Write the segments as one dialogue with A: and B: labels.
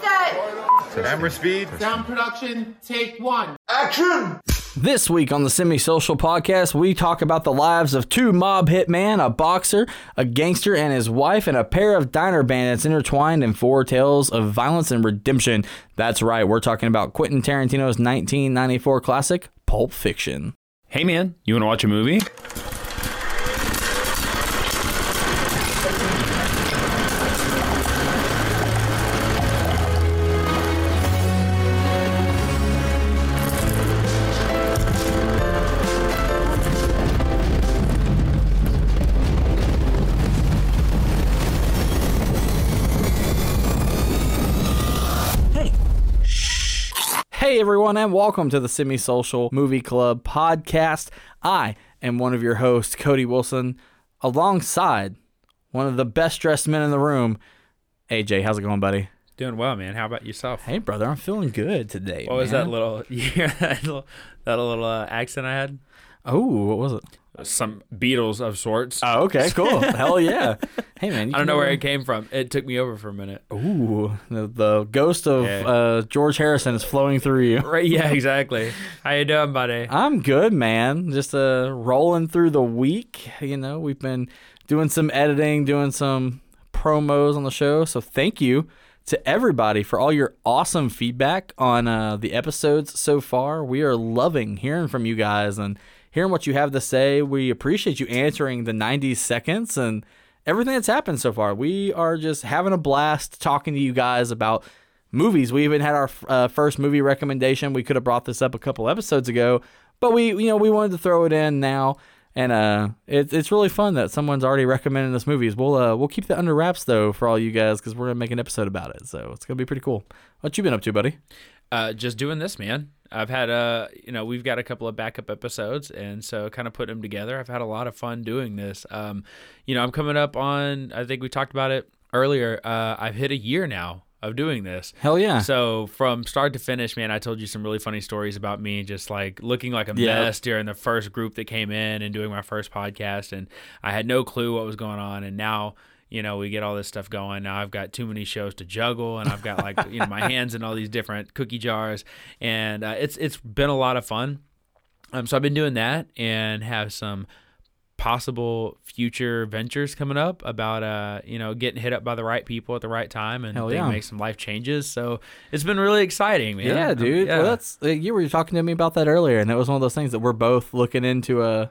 A: set.
B: Camera speed.
C: Sound production, take one. Action.
D: This week on the Semi Social Podcast, we talk about the lives of two mob hitmen, a boxer, a gangster, and his wife, and a pair of diner bandits intertwined in four tales of violence and redemption. That's right, we're talking about Quentin Tarantino's 1994 classic, Pulp Fiction.
E: Hey man, you want to watch a movie?
D: Hey everyone, and welcome to the Semi Social Movie Club podcast. I am one of your hosts, Cody Wilson, alongside one of the best dressed men in the room, AJ. How's it going, buddy?
E: Doing well, man. How about yourself?
D: Hey, brother, I'm feeling good today.
E: what was that little you hear that little, that little uh, accent I had?
D: Oh, what was it?
E: Some Beatles of sorts.
D: Oh, okay, cool. Hell yeah. Hey, man.
E: I don't know where it came from. It took me over for a minute.
D: Ooh, the, the ghost of
E: Yeah.
D: uh, George Harrison is flowing through you.
E: Right? Yeah, exactly. How you doing, buddy?
D: I'm good, man. Just uh, rolling through the week. You know, we've been doing some editing, doing some promos on the show. So thank you to everybody for all your awesome feedback on uh, the episodes so far. We are loving hearing from you guys and hearing what you have to say. We appreciate you answering the 90 seconds and everything that's happened so far. We are just having a blast talking to you guys about movies. We even had our uh, first movie recommendation. We could have brought this up a couple episodes ago, but we you know we wanted to throw it in now, and uh, it's it's really fun that someone's already recommending this movies. We'll uh, we'll keep that under wraps though for all you guys because we're gonna make an episode about it. So it's gonna be pretty cool. What you been up to, buddy?
E: Uh, just doing this, man. I've had a, you know, we've got a couple of backup episodes, and so kind of putting them together. I've had a lot of fun doing this. Um, you know, I'm coming up on. I think we talked about it earlier. Uh, I've hit a year now of doing this.
D: Hell yeah!
E: So from start to finish, man, I told you some really funny stories about me just like looking like a
D: Yeah.
E: mess during the first group that came in and doing my first podcast, and I had no clue what was going on. And now, you know, we get all this stuff going. Now I've got too many shows to juggle, and I've got like you know my hands in all these different cookie jars, and uh, it's it's been a lot of fun. Um, so I've been doing that and have some possible future ventures coming up about uh you know getting hit up by the right people at the right time and
D: yeah.
E: make some life changes so it's been really exciting man
D: yeah,
E: Um,
D: dude.
E: yeah.
D: Well, that's uh, you were talking to me about that earlier, and it was one of those things that we're both looking into a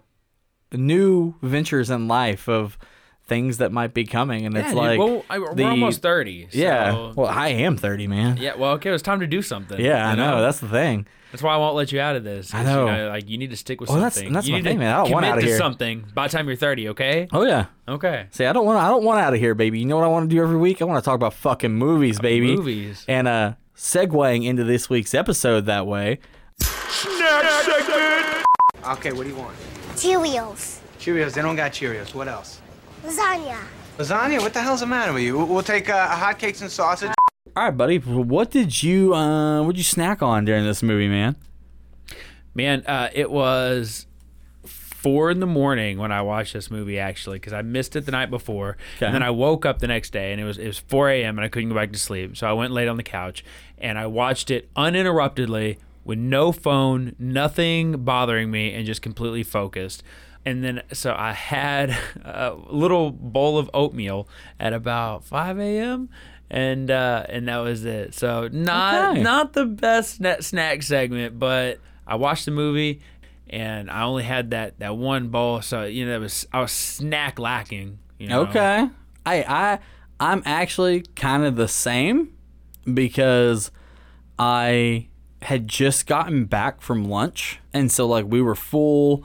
D: new ventures in life of things that might be coming, and
E: yeah,
D: it's
E: dude.
D: like
E: well I, we're
D: the-
E: almost 30 so-
D: yeah. Well, I am thirty, man.
E: yeah well okay it's time to do something
D: Yeah, I
E: you
D: know. That's the thing.
E: that's why I won't let you out of this
D: I know.
E: You know like you need to stick with
D: Well, that's-
E: something
D: that's
E: you
D: my
E: need
D: thing,
E: to
D: man. I don't want
E: commit
D: outta
E: to
D: here.
E: something by the time you're 30 okay
D: Oh yeah.
E: okay
D: See, I don't want. I don't want out of here, baby. You know what I want to do every week? I want to talk about fucking movies, baby.
E: movies
D: And uh, segueing into this week's episode that way.
F: Okay, what do you want?
G: Cheerios.
F: Cheerios. They don't got Cheerios. What else?
G: Lasagna.
F: Lasagna? What the hell's the matter with you? We'll, we'll take uh, hotcakes and sausage.
D: All right, buddy. What did you uh, what did you snack on during this movie, man?
E: Man, uh, it was four in the morning when I watched this movie actually because I missed it the night before,
D: Okay.
E: and then I woke up the next day and it was it was four a.m. and I couldn't go back to sleep, so I went and laid on the couch and I watched it uninterruptedly with no phone, nothing bothering me, and just completely focused. And then so I had a little bowl of oatmeal at about five a.m. And uh, and that was it. So not
D: Okay.
E: not the best snack segment, but I watched the movie and I only had that that one bowl, so you know it was I was snack lacking. You know?
D: Okay. I I I'm actually kind of the same because I had just gotten back from lunch and so like we were full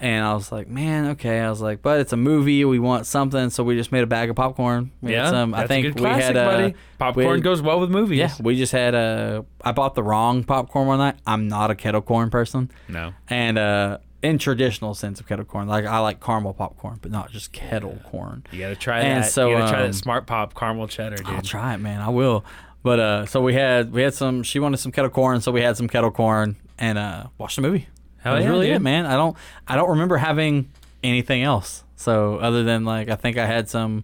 D: and I was like, man, okay. I was like, but it's a movie. We want something, so we just made a bag of popcorn. We
E: Yeah,
D: some. I
E: a
D: think
E: good
D: we
E: classic,
D: had uh,
E: buddy. Popcorn
D: we-
E: goes well with movies.
D: Yeah, we just had a. I bought the wrong popcorn one night. I'm not a kettle corn person,
E: No.
D: and uh, in traditional sense of kettle corn, like I like caramel popcorn, but not just kettle corn.
E: You gotta try
D: And
E: that.
D: so,
E: you gotta try
D: um,
E: that smart pop caramel cheddar, dude.
D: I'll try it, man. I will. But uh, so we had we had some. She wanted some kettle corn, so we had some kettle corn and uh, watched the movie.
E: Hell
D: that was
E: yeah,
D: really
E: dude.
D: it, man. I don't I don't remember having anything else. So other than like I think I had some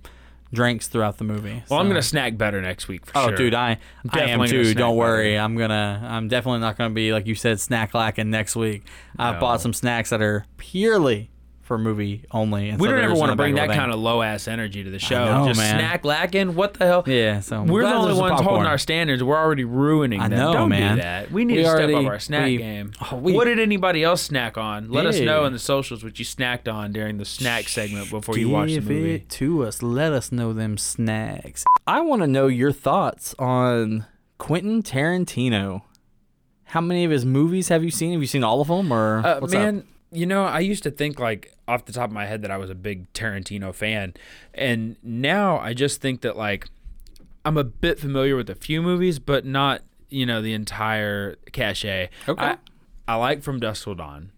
D: drinks throughout the movie.
E: Well, I'm gonna snack better next week for
D: Oh,
E: sure.
D: dude, I I am too. Don't worry.
E: better.
D: I'm gonna. I'm definitely not gonna be like you said, snack lacking next week. I've bought some snacks that are purely for movie only.
E: we don't ever want to bring that kind of low ass energy to the show.
D: know,
E: Just
D: man.
E: snack lacking. What the hell?
D: Yeah, so I'm
E: we're the only ones holding our standards. We're already ruining
D: I
E: them.
D: know,
E: Don't
D: man.
E: do that. We need
D: We
E: to step up our snack
D: we-
E: game.
D: oh, we-
E: what did anybody else snack on? Let us know in the socials what you snacked on during the snack segment before you watch the
D: Give
E: movie.
D: it to us. Let us know them snacks. I want to know your thoughts on Quentin Tarantino. How many of his movies have you seen? Have you seen all of them, or
E: Uh,
D: what's
E: man,
D: up?
E: You know, I used to think like off the top of my head that I was a big Tarantino fan, and now I just think that like I'm a bit familiar with a few movies, but not you know the entire cachet.
D: Okay.
E: I, I like From Dusk Till Dawn.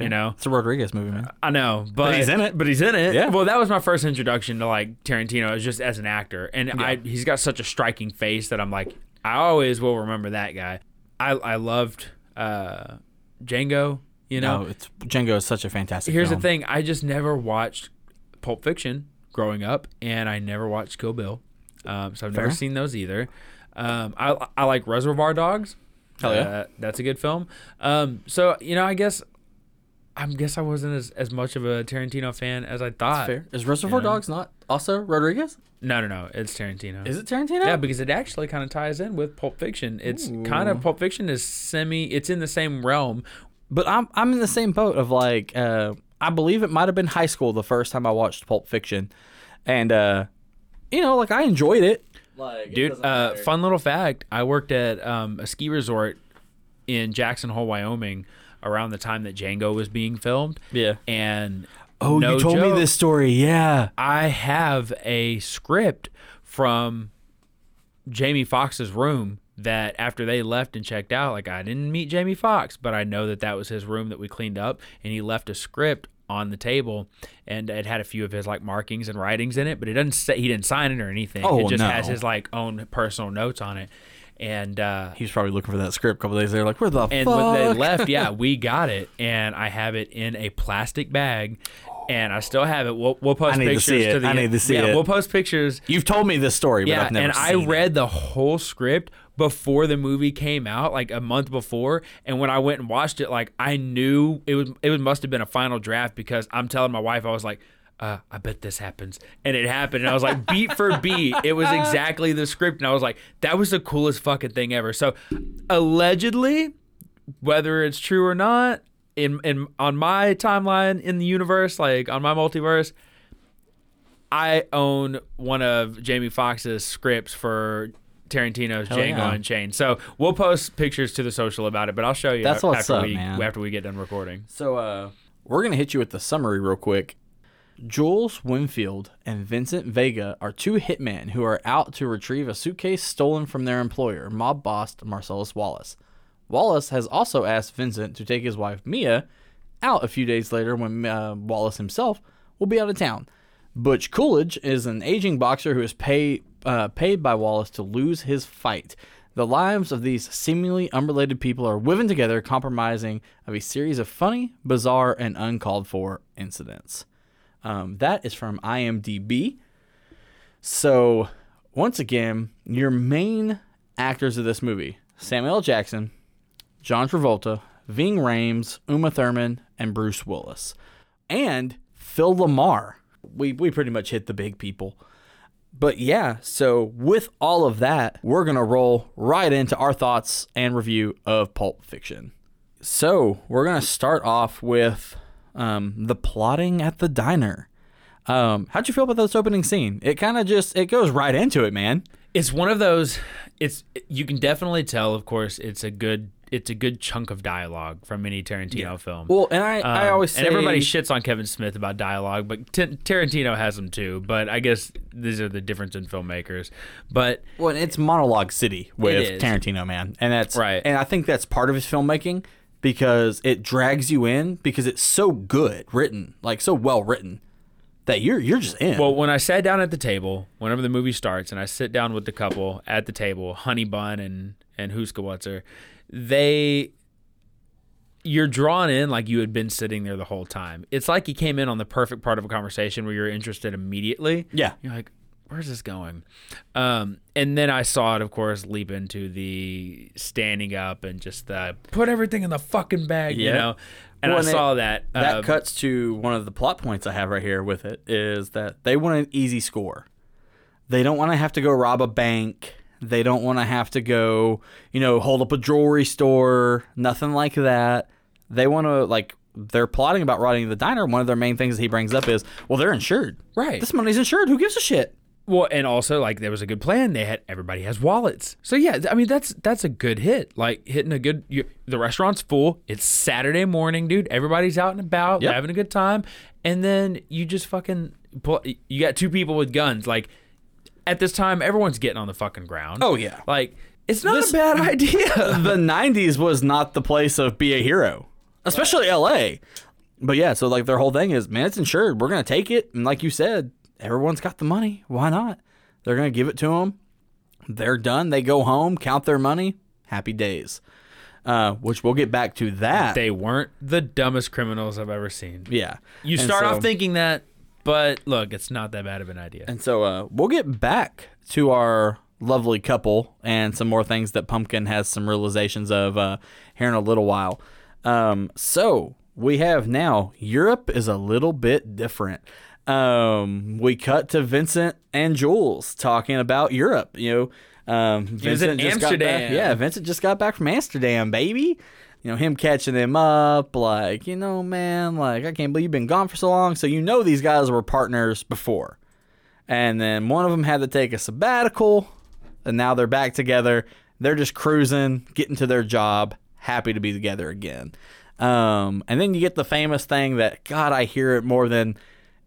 E: You know,
D: It's a Rodriguez movie, man.
E: I know, but,
D: he's in it.
E: But he's in it.
D: Yeah.
E: Well, that was my first introduction to like Tarantino, is just as an actor, and I he's got such a striking face that I'm like, I always will remember that guy. I I loved uh, Django. You know,
D: No, it's Django is such a fantastic. Film.
E: Here's
D: film.
E: the thing: I just never watched Pulp Fiction growing up, and I never watched Kill Bill, um, so I've never seen those either. Um, I I like Reservoir Dogs.
D: Hell yeah.
E: Uh, that's a good film. Um, so you know, I guess I guess I wasn't as, as much of a Tarantino fan as I thought.
D: Fair. Is Reservoir
E: Yeah.
D: Dogs not also Rodriguez?
E: No, no, no. It's Tarantino.
D: Is it Tarantino?
E: Yeah, because it actually kind of ties in with Pulp Fiction. It's kind of Pulp Fiction is semi. It's in the same realm.
D: But I'm I'm in the same boat of like uh, I believe it might have been high school the first time I watched Pulp Fiction, and uh, you know like I enjoyed it. Like,
E: Dude, uh, fun little fact: I worked at um, a ski resort in Jackson Hole, Wyoming, around the time that Django was being filmed.
D: Yeah.
E: and
D: Oh,
E: no
D: you told
E: joke,
D: me this story. Yeah.
E: I have a script from Jamie Foxx's room that after they left and checked out, like I didn't meet Jamie Foxx, but I know that that was his room that we cleaned up, and he left a script on the table, and it had a few of his like markings and writings in it, but it doesn't say he didn't sign it or anything.
D: Oh,
E: it just
D: no.
E: has his like own personal notes on it, and uh,
D: He was probably looking for that script a couple days later. Like, where the
E: and
D: fuck?
E: when they left, yeah, we got it, and I have it in a plastic bag, and I still have it. We'll, we'll post
D: I need to
E: pictures
D: see it.
E: the
D: I need to see
E: yeah,
D: it.
E: we'll post pictures.
D: You've told me this story, but
E: Yeah,
D: I've never
E: and I
D: seen it.
E: read the whole script before the movie came out, like a month before. And when I went and watched it, like I knew it was it was, must have been a final draft because I'm telling my wife, I was like. Uh, I bet this happens, and it happened. And I was like, beat for beat, it was exactly the script, and I was like, that was the coolest fucking thing ever. So, allegedly, whether it's true or not, in in on my timeline in the universe, like on my multiverse, I own one of Jamie Foxx's scripts for Tarantino's Django
D: yeah.
E: Unchained. So we'll post pictures to the social about it, but I'll show you
D: That's what's
E: after
D: up,
E: we
D: man.
E: after we get done recording.
D: So uh, we're gonna hit you with the summary real quick. Jules Winfield and Vincent Vega are two hitmen who are out to retrieve a suitcase stolen from their employer, mob boss Marcellus Wallace. Wallace has also asked Vincent to take his wife Mia out a few days later when uh, Wallace himself will be out of town. Butch Coolidge is an aging boxer who is pay, uh, paid by Wallace to lose his fight. The lives of these seemingly unrelated people are woven together, compromising of a series of funny, bizarre, and uncalled for incidents. Um, that is from IMDb. So, once again, your main actors of this movie Samuel. Jackson, John Travolta, Ving Rhames, Uma Thurman, and Bruce Willis. And Phil LaMarr. We, we pretty much hit the big people. But yeah, so with all of that, we're going to roll right into our thoughts and review of Pulp Fiction. So we're going to start off with um, the plotting at the diner. Um, how'd you feel about this opening scene? It kind of just it goes right into it, man.
E: It's one of those. It's you can definitely tell. Of course, it's a good. It's a good chunk of dialogue from any Tarantino film.
D: Well, and I, I
E: Um,
D: always say
E: and everybody shits on Kevin Smith about dialogue, but T- Tarantino has them too. But I guess these are the difference in filmmakers. But
D: Well, it's monologue city with. Tarantino, man, and that's
E: Right.
D: And I think that's part of his filmmaking because it drags you in because it's so good written, like so well written that you're you're just in.
E: Well, when I sat down at the table, whenever the movie starts, and I sit down with the couple at the table, Honey Bun and and Huskawatzer, they you're drawn in like you had been sitting there the whole time. It's like you came in on the perfect part of a conversation where you're interested immediately.
D: Yeah.
E: You're like, where's this going? Um, and then I saw it, of course, leap into the standing up and just the put everything in the fucking bag, you know. And
D: Well,
E: I
D: and it-
E: saw that.
D: That
E: uh,
D: cuts to one of the plot points I have right here with it is that they want an easy score. They don't want to have to go rob a bank. They don't want to have to go, you know, hold up a jewelry store, nothing like that. They want to like they're plotting about robbing the diner. One of their main things that he brings up is, well, they're insured.
E: Right.
D: This money's insured. Who gives a shit?
E: Well, and also like there was a good plan. They had everybody has wallets. So yeah, I mean that's that's a good hit. Like hitting a good. You, the restaurant's full. It's Saturday morning, dude. Everybody's out and about,
D: Yep.
E: having a good time, and then you just fucking pull. You got two people with guns. Like at this time, everyone's getting on the fucking ground.
D: Oh, yeah.
E: Like it's not
D: This-
E: a bad idea.
D: the 90s was not the place of be a hero, especially LA. But yeah, so like their whole thing is, man, it's insured. We're to take it. And like you said, everyone's got the money. Why not? They're to give it to them. They're done. They go home, count their money. Happy days. Uh, which we'll get back to that.
E: they weren't the dumbest criminals I've ever seen.
D: yeah.
E: You
D: And
E: start
D: so-
E: off thinking that, but look, it's not that bad of an idea.
D: And so uh, we'll get back to our lovely couple and some more things that Pumpkin has some realizations of uh, here in a little while. Um, so we have now Europe is a little bit different. Um, we cut to Vincent and Jules talking about Europe. You know, um, Vincent just got back-
E: Amsterdam.
D: yeah, Vincent just got back from Amsterdam, baby. You know, him catching him up, like, you know, man, like, I can't believe you've been gone for so long. So, you know, these guys were partners before. And then one of them had to take a sabbatical, and now they're back together. They're just cruising, getting to their job, happy to be together again. Um, and then you get the famous thing that, God, I hear it more than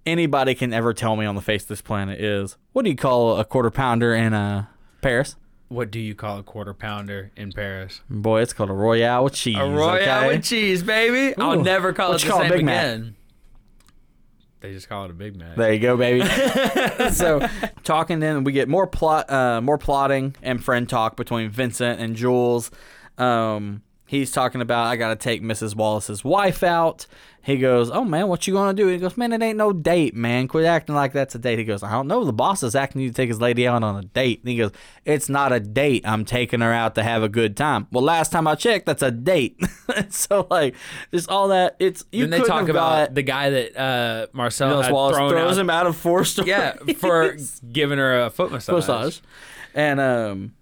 D: anybody can ever tell me on the face of this planet is what do you call a quarter pounder in uh, Paris?
E: What do you call a quarter pounder in Paris?
D: Boy, it's called a Royale with cheese.
E: A Royale
D: okay?
E: with cheese, baby. I'll never call
D: What
E: it the
D: call
E: same
D: Big Mac?
E: again. They just call it a Big Mac.
D: There you go, baby. so talking then we get more plot uh more plotting and friend talk between Vincent and Jules. Um he's talking about I gotta take Mrs. Wallace's wife out. He goes, Oh man, what you gonna do? He goes, Man, it ain't no date, man. Quit acting like that's a date. He goes, I don't know. The boss is asking you to take his lady out on a date. And he goes, It's not a date. I'm taking her out to have a good time. Well, last time I checked, that's a date. so like just all that it's you
E: then they talk about the guy that uh, Marcel
D: Nicholas
E: had
D: Wallace
E: thrown
D: throws
E: out.
D: him out of four stories.
E: Yeah, for giving her a foot massage.
D: massage. And um,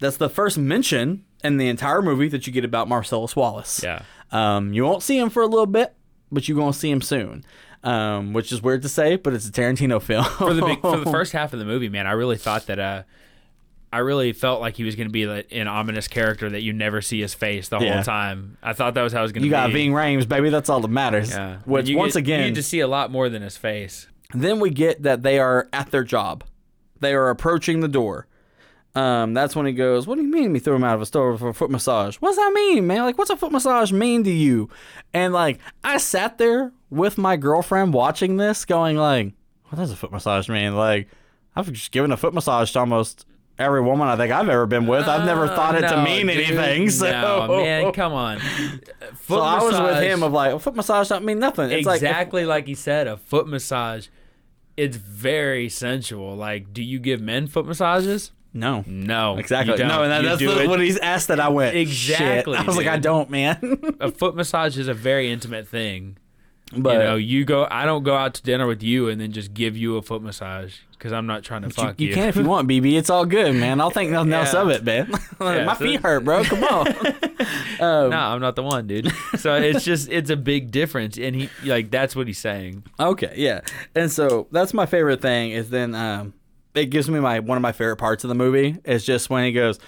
D: that's the first mention in the entire movie that you get about Marcellus Wallace.
E: Yeah.
D: Um, you won't see him for a little bit, but you're going to see him soon. Um, which is weird to say, but it's a Tarantino film.
E: For the big, for the first half of the movie, man, I really thought that. Uh, I really felt like he was going to be like an ominous character that you never see his face the
D: Yeah.
E: whole time. I thought that was how it was going to be.
D: you got Ving Rhames, baby. That's all that matters.
E: Yeah.
D: Which once
E: get-
D: again,
E: you to see a lot more than his face.
D: Then we get that they are at their job. They are approaching the door. Um, that's when he goes, What do you mean me threw him out of a store for a foot massage? What's that mean, man? Like, what's a foot massage mean to you? And like, I sat there with my girlfriend watching this, going like, What does a foot massage mean? Like, I've just given a foot massage to almost every woman I think I've ever been with. I've never thought it to mean
E: dude,
D: anything. So,
E: no, man, come on.
D: so
E: Foot
D: I was with him of like, a foot massage don't mean nothing. It's like,
E: exactly like he said, a foot massage. It's very sensual. Like, do you give men foot massages?
D: No.
E: No,
D: Exactly. No, and that, that's
E: do
D: the, when he's asked that I went
E: Exactly,
D: Shit. I was like, I don't, man.
E: a foot massage is a very intimate thing.
D: but
E: you know, you go. I don't go out to dinner with you and then just give you a foot massage because I'm not trying to fuck
D: you,
E: fuck
D: you can if you want, BB. It's all good, man. I'll think nothing else
E: Yeah.
D: of it, man.
E: Yeah,
D: My
E: so-
D: feet hurt, bro. Come on. Um,
E: no, I'm not the one, dude. So it's just it's a big difference, and he like that's what he's saying.
D: Okay, yeah. And so that's my favorite thing is then um it gives me my one of my favorite parts of the movie is just when he goes,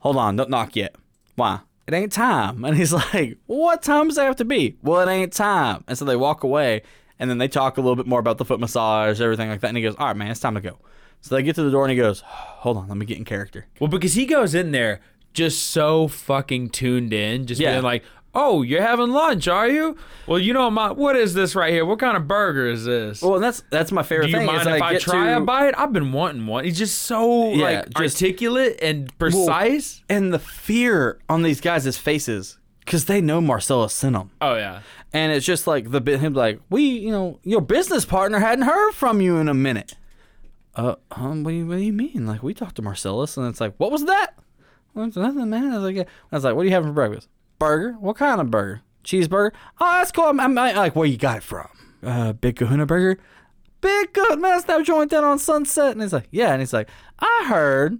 D: Hold on, don't knock yet. Why? It ain't time. And he's like, What time does it have to be? Well, it ain't time. And so they walk away and then they talk a little bit more about the foot massage, everything like that. And he goes, All right, man, it's time to go. So they get to the door and he goes, Hold on, let me get in character.
E: Well, because he goes in there just so fucking tuned in, just
D: Yeah.
E: being like, "Oh, you're having lunch, are you? Well, you know, my what is this right here? What kind of burger is this?
D: Well, and that's that's my favorite
E: Do you
D: thing.
E: mind
D: is
E: if
D: I
E: I
D: get
E: try
D: to,
E: a bite? I've been wanting one. He's just so
D: Yeah,
E: like
D: just-
E: articulate and precise.
D: and the fear on these guys' faces because they know Marcellus sent them.
E: oh yeah,
D: And it's just like the bit him like, we, you know, your business partner hadn't heard from you in a minute. uh, um, what do you, what do you mean? Like, we talked to Marcellus, and it's like, what was that? Well, it's nothing, man. I was like, yeah. I was like, what are you having for breakfast? Burger? What kind of burger? Cheeseburger? Oh, that's cool. I'm, I'm, I'm like, where you got it from? Uh, Big Kahuna Burger? Big Kahuna, man, that's that joint down on Sunset. And he's like, yeah. And he's like, I heard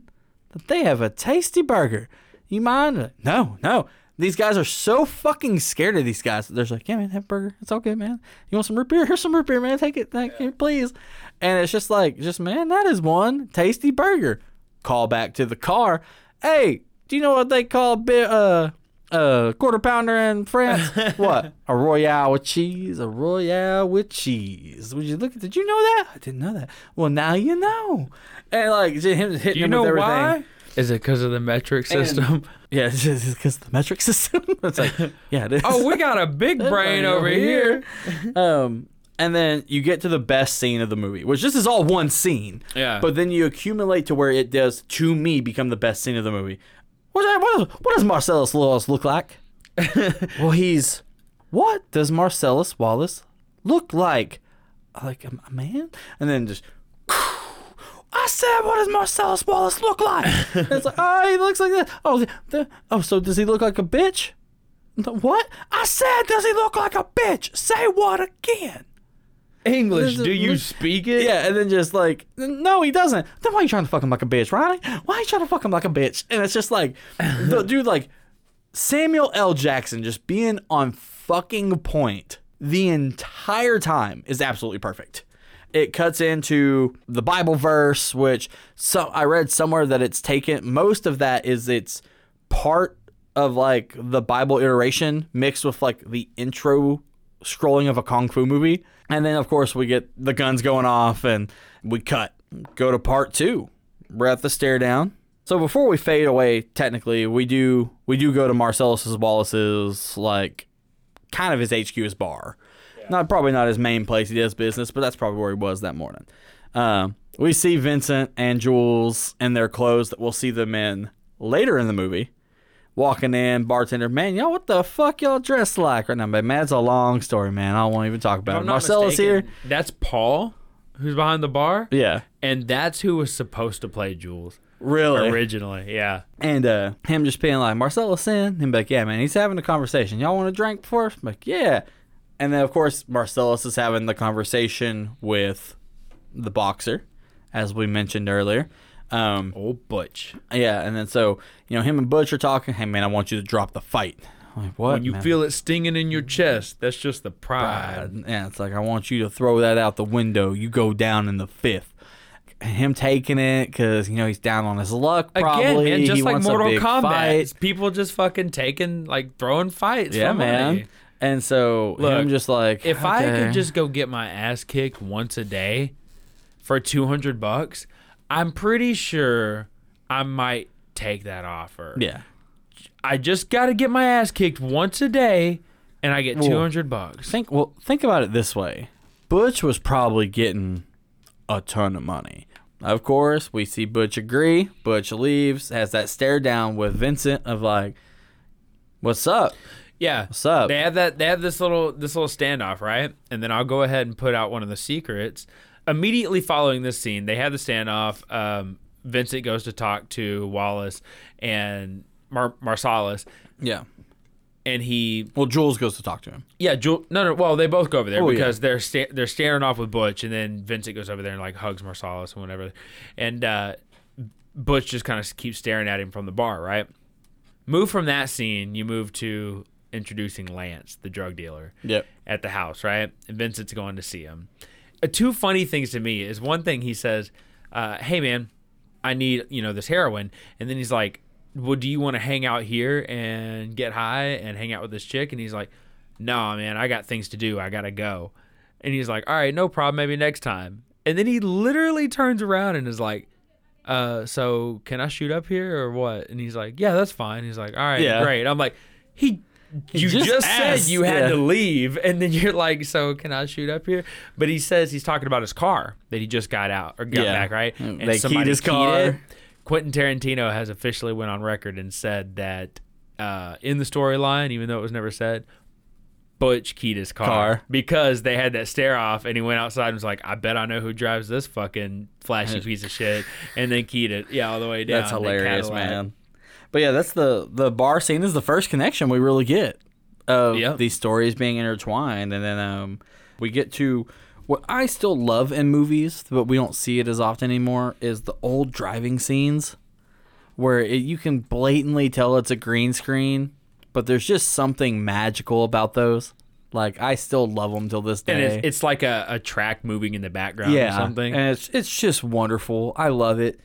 D: that they have a tasty burger. You mind? No, no. These guys are so fucking scared of these guys. They're like, yeah, man, have burger. It's good, man. You want some root beer? Here's some root beer, man. Take it, thank you, please. And it's just like, just man, that is one tasty burger. Call back to the car. Hey, do you know what they call bit, uh, uh, quarter pounder in France? what? A royale with cheese. A royale with cheese. Would you look at? Did you know that? I didn't know that. Well, now you know. And like just him hitting
E: Do you
D: him
E: know
D: with everything.
E: why? Is it because of the metric system?
D: Yeah, it's just because the metric system. it's like, yeah, it is.
E: oh, we got a big brain over here.
D: Um, and then you get to the best scene of the movie, which this is all one scene.
E: Yeah.
D: But then you accumulate to where it does, to me, become the best scene of the movie. What, what, what does Marcellus Wallace look like? well, he's. What does Marcellus Wallace look like? Like a, a man? And then just. I said, what does Marcellus Wallace look like? It's like, oh, he looks like that. Oh, the, oh, so does he look like a bitch? What? I said, does he look like a bitch? Say what again?
E: English, do you speak it?
D: Yeah, and then just like, no, he doesn't. Then why are you trying to fuck him like a bitch, Ronnie? Why are you trying to fuck him like a bitch? And it's just like, the dude, like Samuel L. Jackson just being on fucking point the entire time is absolutely perfect. It cuts into the Bible verse, which so I read somewhere that it's taken. Most of that is it's part of like the Bible iteration mixed with like the intro scrolling of a kung fu movie. And then, of course, we get the guns going off and we cut. Go to part two. We're at the stare down. So before we fade away, technically, we do we do go to Marcellus's Wallace's like kind of his HQ, his bar. Not probably not his main place he does business, but that's probably where he was that morning. Um, we see Vincent and Jules in their clothes that we'll see them in later in the movie walking in, bartender, man, y'all, what the fuck y'all dressed like right now? But man, it's a long story, man. I won't even talk about it. Marcella's
E: mistaken,
D: here.
E: That's Paul, who's behind the bar,
D: Yeah,
E: and that's who was supposed to play Jules
D: really.
E: originally. Yeah.
D: And uh, him just being like, Marcella's in. Him be like, yeah, man, he's having a conversation. Y'all want a drink before? I'm like, yeah. And then, of course, Marcellus is having the conversation with the boxer, as we mentioned earlier. Um,
E: Old Butch.
D: yeah, and then so, you know, him and Butch are talking. Hey, man, I want you to drop the fight. I'm like, what?
E: When you
D: man?
E: feel it stinging in your chest, that's just the pride.
D: Uh, yeah, it's like I want you to throw that out the window. You go down in the fifth. Him taking it because you know he's down on his luck. Probably
E: Again, man, just
D: he
E: like Mortal Kombat, people just fucking taking like throwing fights.
D: Yeah, man. And so
E: Look,
D: him just like
E: If I could just go get my ass kicked once a day for two hundred bucks, I'm pretty sure I might take that offer.
D: yeah,
E: I just got to get my ass kicked once a day, and I get
D: Well,
E: two hundred bucks.
D: think well think about it this way. Butch was probably getting a ton of money. Of course, we see Butch agree. Butch leaves, has that stare down with Vincent of like, "What's up?"
E: Yeah.
D: What's up?
E: They have that. They have this little this little standoff, right? And then I'll go ahead and put out one of the secrets. Immediately following this scene, they have the standoff. Um, Vincent goes to talk to Wallace and Mar- Marcellus,
D: Yeah.
E: and he
D: Well, Jules goes to talk to him.
E: Yeah, Jul- no, no. Well, they both go over there
D: Oh,
E: because they're sta- they're staring off with Butch, and then Vincent goes over there and like hugs Marcellus and whatever, and uh, Butch just kind of keeps staring at him from the bar. Right. Move from that scene, you move to introducing Lance, the drug dealer,
D: Yep.
E: at the house. Right, and Vincent's going to see him. Uh, two funny things to me is one thing he says, uh, "Hey man, I need you know this heroin," and then he's like, "Well, do you want to hang out here and get high and hang out with this chick?" And he's like, "No, man, I got things to do. I gotta go." And he's like, "All right, no problem. Maybe next time." And then he literally turns around and is like, "Uh, so can I shoot up here or what?" And he's like, "Yeah, that's fine." He's like, "All right,
D: Yeah.
E: great." I'm like, "He." You
D: just
E: just, said you had
D: yeah.
E: to leave, and then you're like, "So can I shoot up here?" But he says he's talking about his car that he just got out or got
D: Yeah.
E: back, right?
D: Mm, they keyed his
E: keyed
D: car.
E: it. Quentin Tarantino has officially went on record and said that uh, in the storyline, even though it was never said, Butch Keita's car,
D: Car.
E: because they had that stare off, and he went outside and was like, "I bet I know who drives this fucking flashy piece of shit." And then keyed it, yeah, all the way down.
D: That's hilarious, man. But yeah, that's the the bar scene is the first connection we really get of
E: Yep.
D: these stories being intertwined, and then um, we get to what I still love in movies, but we don't see it as often anymore. Is the old driving scenes where it, you can blatantly tell it's a green screen, but there's just something magical about those. Like I still love them till this day.
E: And it's, it's like a, a track moving in the background
D: yeah,
E: or something.
D: and it's it's just wonderful. I love it.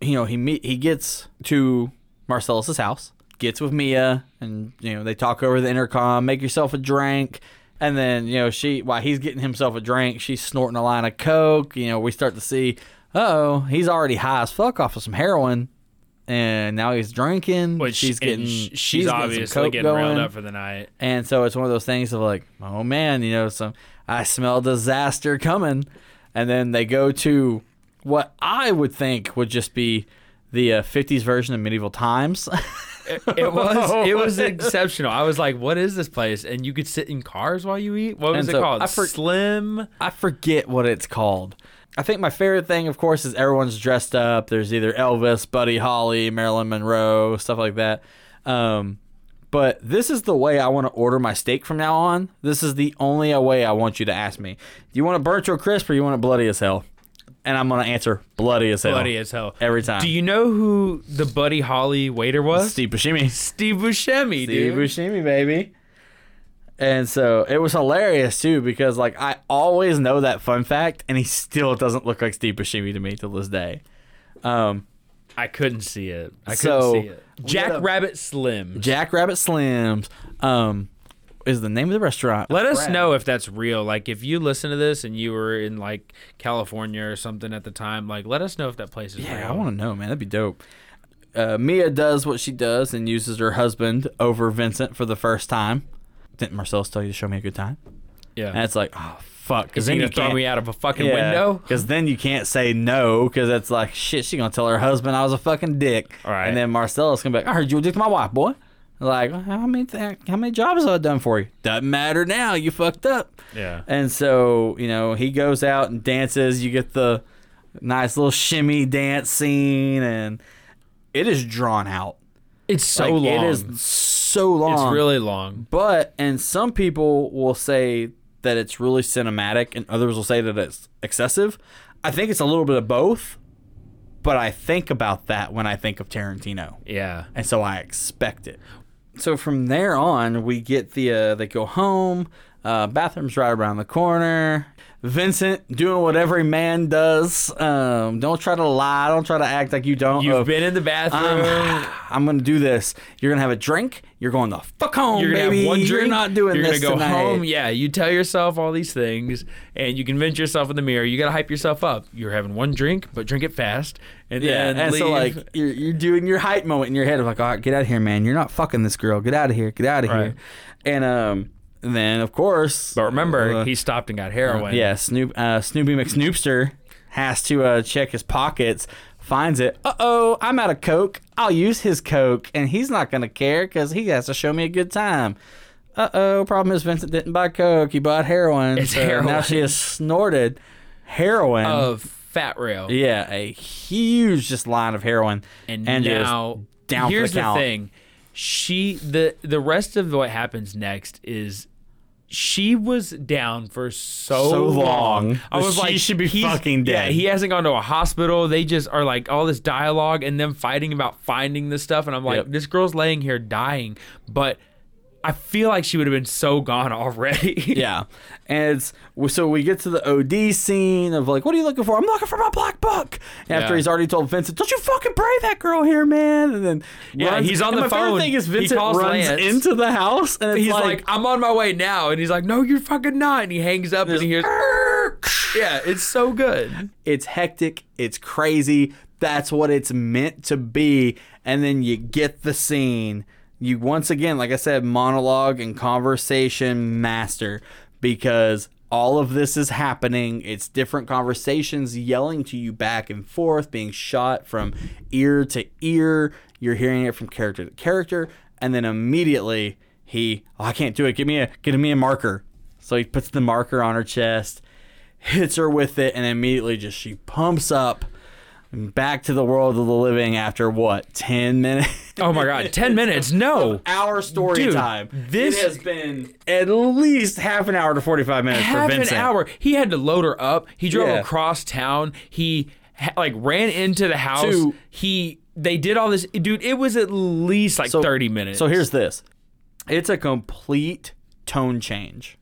D: You know, he meet he gets to Marcellus's house, gets with Mia, and you know they talk over the intercom. Make yourself a drink, and then you know she while he's getting himself a drink, she's snorting a line of coke. You know, we start to see, oh, he's already high as fuck off of some heroin. And now he's drinking.
E: Which
D: she's getting,
E: sh- she's,
D: she's getting
E: obviously getting railed
D: going.
E: up for the night.
D: And so it's one of those things of like, oh man, you know, some I smell disaster coming, and then they go to what I would think would just be the uh, 50s version of medieval times.
E: It was it was exceptional. I was like, "What is this place?" And you could sit in cars while you eat. What was
D: And
E: it
D: so
E: called?
D: I for-
E: Slim.
D: I forget what it's called. I think my favorite thing, of course, is everyone's dressed up. There's either Elvis, Buddy Holly, Marilyn Monroe, stuff like that. Um, but this is the way I want to order my steak from now on. This is the only way I want you to ask me. Do you want it burnt or crisp or you want it bloody as hell? And I'm gonna answer bloody as hell.
E: Bloody as hell.
D: Every time.
E: Do you know who the Buddy Holly waiter was?
D: Steve Buscemi.
E: Steve Buscemi,
D: Steve
E: dude.
D: Buscemi, baby. And so it was hilarious too because like I always know that fun fact, and he still doesn't look like Steve Buscemi to me till this day. Um,
E: I couldn't see it. I couldn't
D: So,
E: see it. Jack Rabbit Slim.
D: Jack Rabbit Slims um, is the name of the restaurant.
E: Let us know if that's real. Like, if you listen to this and you were in like California or something at the time, like, let us know if that place is
D: Yeah,
E: real.
D: I want to know, man. That'd be dope. Uh, Mia does what she does and uses her husband over Vincent for the first time. Didn't Marcellus tell you to show me a good time?
E: Yeah.
D: And it's like, oh fuck,
E: Is he
D: then you
E: throw
D: can't-
E: me out of a fucking window?
D: Because then you can't say no because it's like shit. She gonna tell her husband I was a fucking dick.
E: All right.
D: And then Marcellus gonna be like, I heard you were a dick to my wife, boy. Like how many th- how many jobs have I done for you? Doesn't matter now. You fucked up.
E: Yeah.
D: And so you know he goes out and dances. You get the nice little shimmy dance scene, and it is drawn out.
E: It's so
D: Like,
E: long.
D: It is so long.
E: It's really long.
D: But and some people will say that it's really cinematic, and others will say that it's excessive. I think it's a little bit of both, but I think about that when I think of Tarantino,
E: Yeah.
D: and so I expect it. So from there on, we get the uh, they go home. Uh, bathroom's right around the corner. Vincent doing what every man does. Um, don't try to lie. Don't try to act like you don't.
E: You've
D: of,
E: been in the bathroom.
D: I'm, I'm gonna do this. You're gonna have a drink. You're going the fuck home,
E: You're gonna
D: baby.
E: have one drink.
D: You're not doing
E: You're
D: this
E: gonna go
D: tonight.
E: home. Yeah, you tell yourself all these things, and you convince yourself in the mirror. You gotta hype yourself up. You're having one drink, but drink it fast, and
D: Yeah,
E: then
D: and
E: leave.
D: so like you're, you're doing your hype moment in your head of like, all right, get out of here, man. You're not fucking this girl. Get out of here. Get out of
E: Right.
D: here. And um, and then of course,
E: but remember,
D: uh,
E: he stopped and got heroin.
D: yeah, Snoop, uh, Snoopy McSnoopster has to uh, check his pockets. Finds it. Uh oh, I'm out of coke. I'll use his coke, and he's not gonna care because he has to show me a good time. Uh oh, problem is Vincent didn't buy coke. He bought heroin.
E: It's
D: so Now she has snorted heroin.
E: of Fat Rail.
D: Yeah, a huge just line of heroin,
E: and,
D: just
E: now
D: down
E: here's
D: the count.
E: thing she the the rest of what happens next is she was down for so,
D: So long.
E: I was
D: She
E: like, she
D: should be fucking dead.
E: Yeah, he hasn't gone to a hospital. They just are like all this dialogue and them fighting about finding this stuff. And I'm like,
D: Yep.
E: this girl's laying here dying, but I feel like she would have been so gone already.
D: Yeah, and it's so we get to the OD scene of like, what are you looking for? I'm looking for my black book. After
E: Yeah.
D: he's already told Vincent, don't you fucking pray that girl here, man. And then
E: Yeah,
D: runs-
E: he's on
D: and
E: the
D: my
E: phone.
D: thing is Vincent runs
E: Lance.
D: into the house and
E: He's like,
D: like,
E: I'm on my way now. And he's like, no, you're fucking not. And he hangs up and he hears, yeah, it's so good.
D: it's hectic, it's crazy. That's what it's meant to be. And then you get the scene. You once again, like I said, monologue and conversation master because all of this is happening. It's different conversations yelling to you back and forth, being shot from ear to ear. You're hearing it from character to character. And then immediately he, oh, I can't do it. Give me a, give me a marker. So he puts the marker on her chest, hits her with it, and immediately just she pumps up back to the world of the living after what, 10 minutes?
E: Oh my god, 10 minutes. No.
D: Our story
E: Dude,
D: time.
E: this-
D: it has been at least half an hour to 45 minutes
E: half
D: for
E: an hour. He had to load her up. He drove
D: Yeah.
E: across town. He like ran into the house.
D: To-
E: he they did all this. Dude, it was at least like
D: So-
E: 30 minutes.
D: So here's this. It's a complete tone change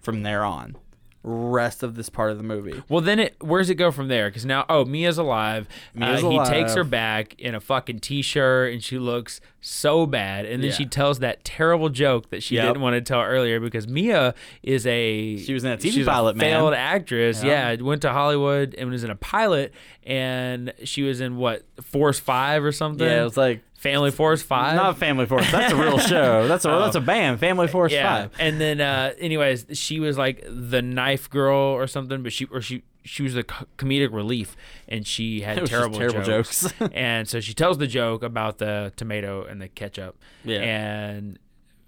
D: from there on. Rest of this part of the movie.
E: Well, then it where's it go from there? Because now, oh, Mia's alive.
D: Mia's
E: uh, He takes her back in a fucking t-shirt, and she looks so bad. And then
D: Yeah.
E: she tells that terrible joke that she
D: Yep.
E: didn't want to tell earlier because Mia is a
D: She was in a TV
E: she's
D: pilot, man.
E: failed actress. Yeah. went to Hollywood and was in a pilot, and she was in what Force Five or something.
D: Yeah, it was like
E: Family Force Five.
D: not Family Force. That's a real show. That's a that's a band. Family Force
E: Oh. yeah.
D: Five.
E: And then, uh, anyways, she was like the knife girl or something, but she or she she was the comedic relief, and she had terrible,
D: terrible
E: jokes.
D: jokes.
E: and so she tells the joke about the tomato and the ketchup.
D: Yeah.
E: And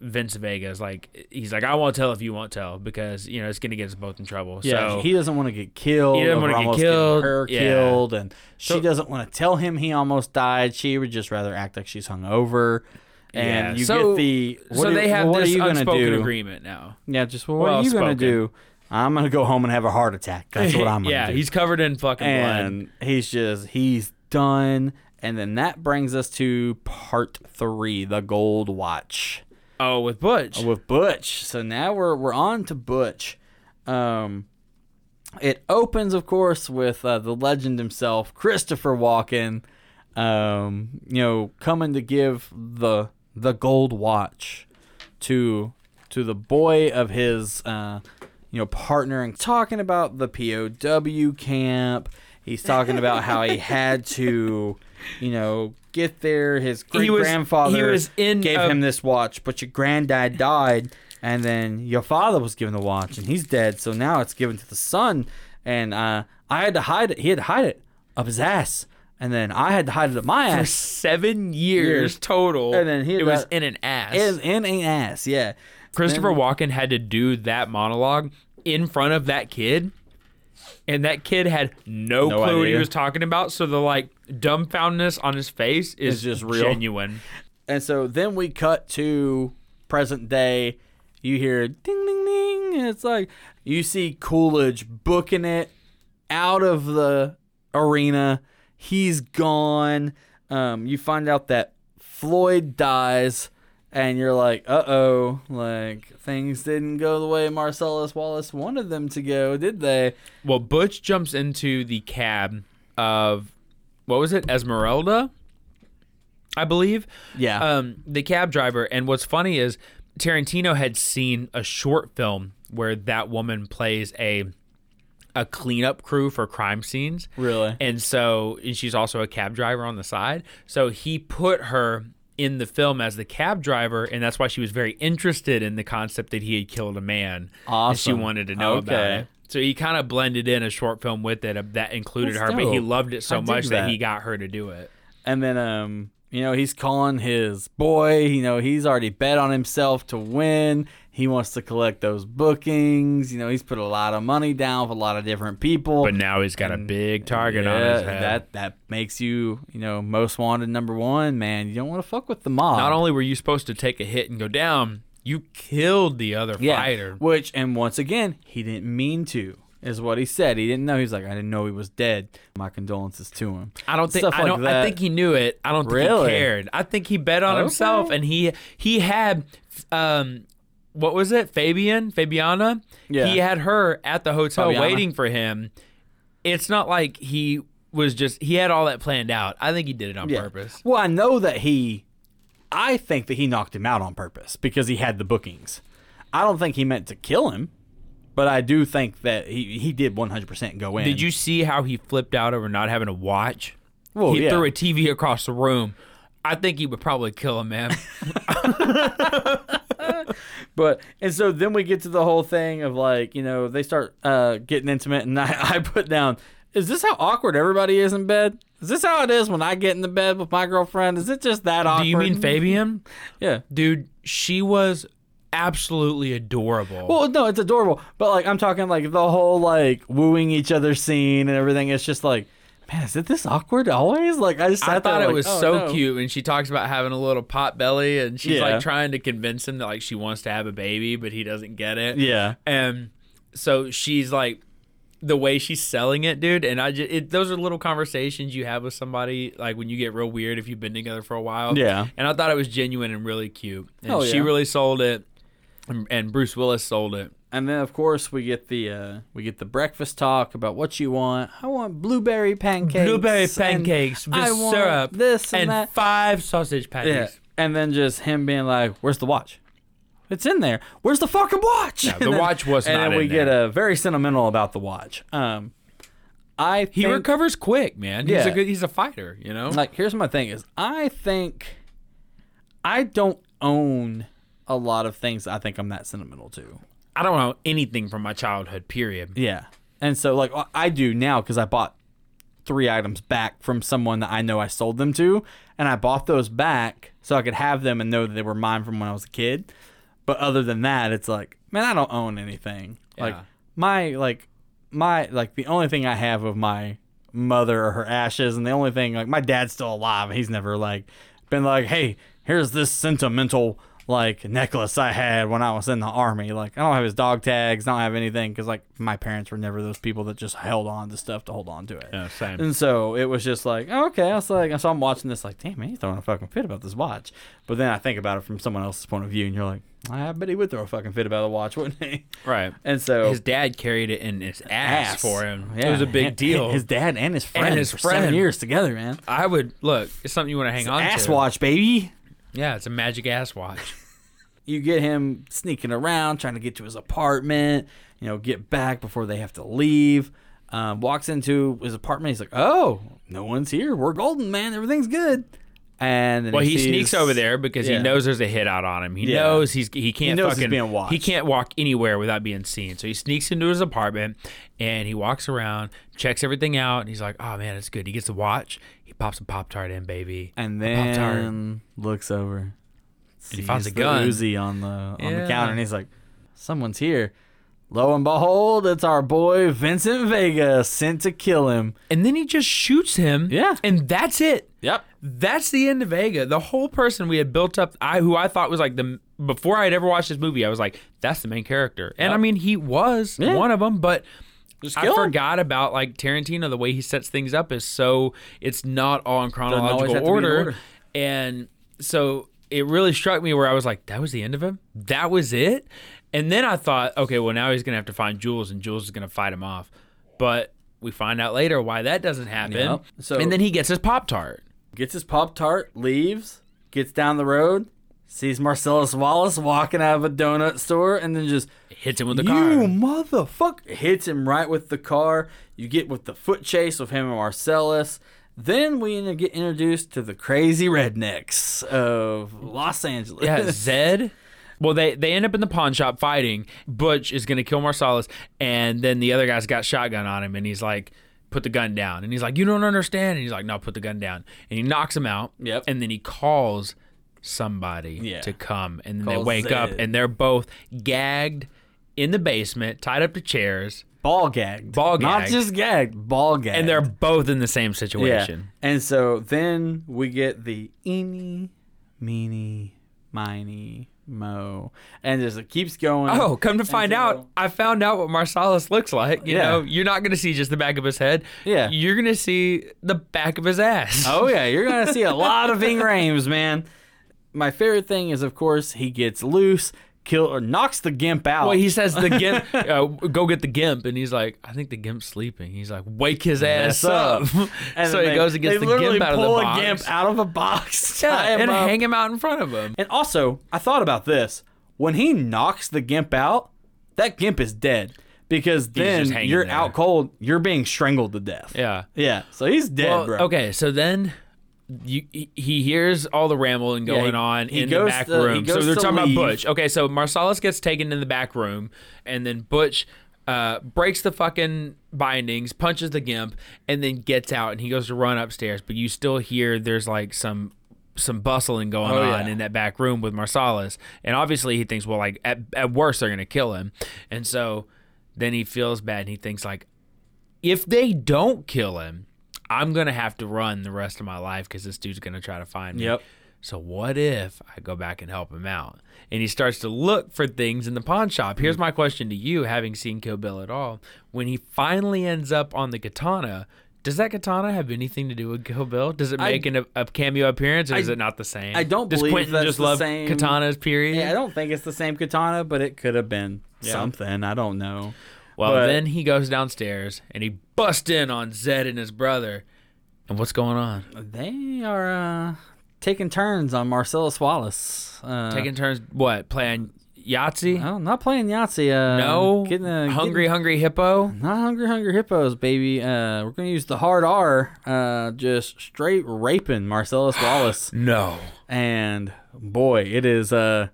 E: Vince Vega is like, he's like, I won't tell if you won't tell because you know it's gonna get us both in trouble.
D: Yeah,
E: so
D: he doesn't want to get killed.
E: He doesn't
D: of
E: wanna get killed.
D: Her
E: Yeah.
D: killed, and she
E: So-
D: doesn't want to tell him he almost died. She would just rather act like she's hungover. And
E: yeah.
D: you
E: so,
D: get the what
E: so
D: are-
E: they have
D: what
E: this
D: are you gonna
E: unspoken
D: do?
E: agreement now.
D: Yeah, just well, what
E: Well
D: are you gonna do? I'm gonna go home and have a heart attack. That's what I'm gonna
E: yeah,
D: do.
E: he's covered in fucking blood.
D: and he's just he's done. And then that brings us to part three, the gold watch
E: Oh, with Butch.
D: with Butch. So now we're we're on to Butch. Um, it opens, of course, with uh, the legend himself, Christopher Walken. Um, you know, coming to give the the gold watch to to the boy of his uh, you know partner and talking about the POW camp. He's talking about how he had to, you know, get there. His great grandfather
E: he was in
D: gave him this watch, but your granddad died, and then your father was given the watch, and he's dead. So now it's given to the son, and uh, I had to hide it. He had to hide it up his ass, and then I had to hide it up my
E: for
D: ass.
E: seven years,
D: Years.
E: total.
D: And then he
E: it was in an ass.
D: In, in an ass, yeah.
E: Christopher
D: Then-
E: Walken had to do that monologue in front of that kid, and that kid had no,
D: No
E: clue what he was talking about. So the like dumbfoundedness on his face is
D: It's just real.
E: genuine.
D: And so then we cut to present day. You hear ding ding ding. And it's like you see Coolidge booking it out of the arena. He's gone. Um, you find out that Floyd dies, and you're like, uh oh, like things didn't go the way Marcellus Wallace wanted them to go, did they?
E: Well, Butch jumps into the cab of what was it, Esmeralda, I believe.
D: Yeah.
E: Um, the cab driver. And what's funny is Tarantino had seen a short film where that woman plays a a cleanup crew for crime scenes.
D: Really?
E: And so and she's also a cab driver on the side. So he put her in the film as the cab driver, and that's why she was very interested in the concept that he had killed a man. And she wanted to know about
D: Okay.
E: it. So he kind of blended in a short film with it uh, that included
D: That's
E: her, but he loved it so
D: I dig
E: much that.
D: that.
E: he got her to do it.
D: And then, um, you know, he's calling his boy. You know, he's already bet on himself to win. He wants to collect those bookings. You know, he's put a lot of money down with a lot of different people.
E: But now he's got a big target on his head.
D: That that makes you, you know, most wanted number one. Man, you don't want to fuck with the mob.
E: Not only were you supposed to take a hit and go down, you killed the other
D: yeah,
E: fighter.
D: which and once again, he didn't mean to. Is what he said. He didn't know. He's like, I didn't know he was dead. My condolences to him.
E: I don't think
D: Stuff
E: I
D: like
E: don't I think he knew it. I don't think
D: Really?
E: he cared. I think he bet on
D: Okay.
E: himself and he he had um what was it? Fabian? Fabiana?
D: Yeah.
E: He had her at the hotel
D: Fabiana.
E: waiting for him. It's not like he was just he had all that planned out. I think he did it on
D: Yeah.
E: purpose.
D: Well, I know that he, I think that he knocked him out on purpose because he had the bookings. I don't think he meant to kill him, but I do think that he, he did 100% go in.
E: Did you see how he flipped out over not having a watch?
D: Well,
E: he
D: yeah.
E: threw a TV across the room. I think he would probably kill him, man.
D: But and so then we get to the whole thing of like you know they start uh, getting intimate, and I, I put down, is this how awkward everybody is in bed? Is this how it is when I get in the bed with my girlfriend? Is it just that awkward?
E: Do you mean Fabian?
D: Yeah.
E: Dude, she was absolutely adorable.
D: Well, no, it's adorable, but like I'm talking like the whole like wooing each other scene and everything. It's just like, man, is it this awkward always? Like I just
E: I
D: sat there
E: thought it
D: like,
E: was
D: oh,
E: so
D: no.
E: cute when she talks about having a little pot belly and she's
D: Yeah.
E: like trying to convince him that like she wants to have a baby, but he doesn't get it.
D: Yeah,
E: And so she's like the way she's selling it, dude. And I just it, those are little conversations you have with somebody like when you get real weird if you've been together for a while.
D: Yeah.
E: And I thought it was genuine and really cute. And
D: Oh,
E: she
D: yeah.
E: really sold it. And, and Bruce Willis sold it.
D: and then of course we get the uh we get the breakfast talk about what you want. I want blueberry pancakes,
E: Blueberry pancakes with
D: I
E: syrup,
D: this and,
E: and five sausage patties.
D: Yeah, and then just him being like, "Where's the watch?" It's in there. Where's the fucking watch?
E: Yeah, the
D: then-
E: watch was
D: And
E: not
D: then we get a very sentimental about the watch. Um, I
E: He
D: think,
E: recovers quick, man. He's
D: Yeah.
E: a good. He's a fighter. You know.
D: like here's my thing is I think I don't own a lot of things I think I'm that sentimental to.
E: I don't know anything from my childhood. Period.
D: Yeah. And so like I do now cuz I bought three items back from someone that I know I sold them to and I bought those back so I could have them and know that they were mine from when I was a kid. But other than that, it's like, man, I don't own anything. Like my like my like the only thing I have of my mother or her ashes and the only thing like my dad's still alive. He's never like been like, "Hey, here's this sentimental like necklace I had when I was in the army." Like I don't have his dog tags, I don't have anything cuz like my parents were never those people that just held on to stuff to hold on to it.
E: Yeah, same.
D: And so it was just like, oh, okay. I was like, so I'm watching this, like, damn, man, he's throwing a fucking fit about this watch. But then I think about it from someone else's point of view, and you're like, I bet he would throw a fucking fit about the watch, wouldn't he?
E: Right.
D: And so
E: His dad carried it in his ass, for him. It was a big
D: and-
E: deal.
D: His dad and his friend
E: his
D: for seven
E: friend.
D: years together, man.
E: I would look. It's something you want to hang on
D: Ass
E: to.
D: watch, baby.
E: Yeah, it's a magic ass watch.
D: You get him sneaking around, trying to get to his apartment. You know, get back before they have to leave. Um, walks into his apartment. He's like, "Oh, no one's here. We're golden, man. Everything's good." And then
E: Well, he
D: sees-
E: sneaks over there because
D: Yeah.
E: he knows there's a hit out on him. He
D: Yeah.
E: knows he's he can't
D: he's
E: fucking
D: being watched.
E: he can't walk anywhere without being seen. So he sneaks into his apartment and he walks around, checks everything out, and he's like, "Oh man, it's good." He gets the watch. He pops a pop tart in, baby.
D: and then looks over.
E: And he finds a
D: the
E: gun.
D: Uzi on the on the counter, and he's like, "Someone's here." Lo and behold, it's our boy Vincent Vega sent to kill him.
E: And then he just shoots him.
D: Yeah.
E: And that's it.
D: Yep.
E: That's the end of Vega. The whole person we had built up, I who I thought was like the before I had ever watched this movie, I was like, that's the main character. And I mean, he was
D: Yeah.
E: one of them, but I forgot about like Tarantino. The way he sets things up is so it's not all in chronological
D: in
E: order.
D: order.
E: and so it really struck me where I was like, that was the end of him. That was it. And then I thought, okay, well now he's gonna have to find Jules, and Jules is gonna fight him off. But we find out later why that doesn't happen.
D: Yep. So-
E: and then he gets his pop tart.
D: Gets his pop tart, leaves, gets down the road, sees Marcellus Wallace walking out of a donut store, and then just
E: Hits him with the
D: you
E: car.
D: You motherfucker hits him right with the car. You get with the foot chase with him and Marcellus. Then we get introduced to the crazy rednecks of Los Angeles.
E: Yeah, Zed. Well, they they end up in the pawn shop fighting. Butch is gonna kill Marcellus, and then the other guy's got shotgun on him, and he's like, "Put the gun down." And he's like, "You don't understand." And he's like, "No, put the gun down." And he knocks him out.
D: Yep.
E: And then he calls somebody
D: Yeah.
E: to come, and then
D: Calls
E: they wake up, and they're both gagged in the basement, tied up to chairs,
D: ball gagged.
E: Ball gagged.
D: Not just gagged, ball gagged.
E: and they're both in the same situation. yeah.
D: And so then we get the eeny, meeny, miny, mo, and just it keeps going.
E: Oh, come to find
D: so-
E: out, I found out what Marcellus looks like. You
D: Yeah.
E: know, you're not going to see just the back of his head.
D: Yeah.
E: You're going to see the back of his ass.
D: Oh yeah, you're gonna see a lot of Ving Rhames, man. My favorite thing is, of course, he gets loose, kill or knocks the gimp out.
E: Well, he says the gimp, uh, go get the gimp, and he's like, I think the gimp's sleeping. He's like, wake his ass up.
D: And
E: so he
D: they-
E: goes and gets the gimp out of the box.
D: pull
E: box.
D: a gimp out of a box,
E: yeah, and
D: up.
E: hang him out in front of him.
D: And also, I thought about this. When he knocks the gimp out, that gimp is dead because then you're
E: there.
D: out cold. You're being strangled to death.
E: Yeah.
D: yeah. So he's dead,
E: Well,
D: bro.
E: okay, so then you, he- he hears all the rambling
D: Yeah,
E: going
D: he-
E: on
D: he
E: in the back
D: to-
E: room. So they're talking
D: leave.
E: about Butch. Okay, so Marcellus gets taken in the back room, and then Butch uh, breaks the fucking bindings, punches the gimp, and then gets out, and he goes to run upstairs. But you still hear there's like some some bustling going
D: Oh,
E: on
D: yeah.
E: in that back room with Marcellus, and obviously he thinks, well, like at at worst they're gonna kill him, and so then he feels bad and he thinks like, if they don't kill him, I'm gonna have to run the rest of my life because this dude's gonna try to find me.
D: Yep.
E: So what if I go back and help him out? And he starts to look for things in the pawn shop. Here's my question to you, having seen Kill Bill at all. When he finally ends up on the katana, does that katana have anything to do with Kill Bill? Does it
D: I-
E: make an, a cameo appearance, or
D: I-
E: is it not the same?
D: I don't
E: does
D: believe
E: Quentin
D: that's
E: just
D: the
E: love
D: same-
E: katanas. Period.
D: Yeah, I don't think it's the same katana, but it could have been
E: Yeah.
D: something. I don't know.
E: Well,
D: but-
E: then he goes downstairs and he busts in on Zed and his brother. And what's going on?
D: They are uh, taking turns on Marcellus Wallace. Uh,
E: Taking turns, what playing Yahtzee?
D: Oh, not playing Yahtzee. Uh,
E: no,
D: getting a,
E: hungry,
D: getting-
E: hungry hippo.
D: not hungry, hungry hippos, baby. Uh, we're gonna use the hard R. Uh, just straight raping Marcellus Wallace,
E: No,
D: and boy, it is uh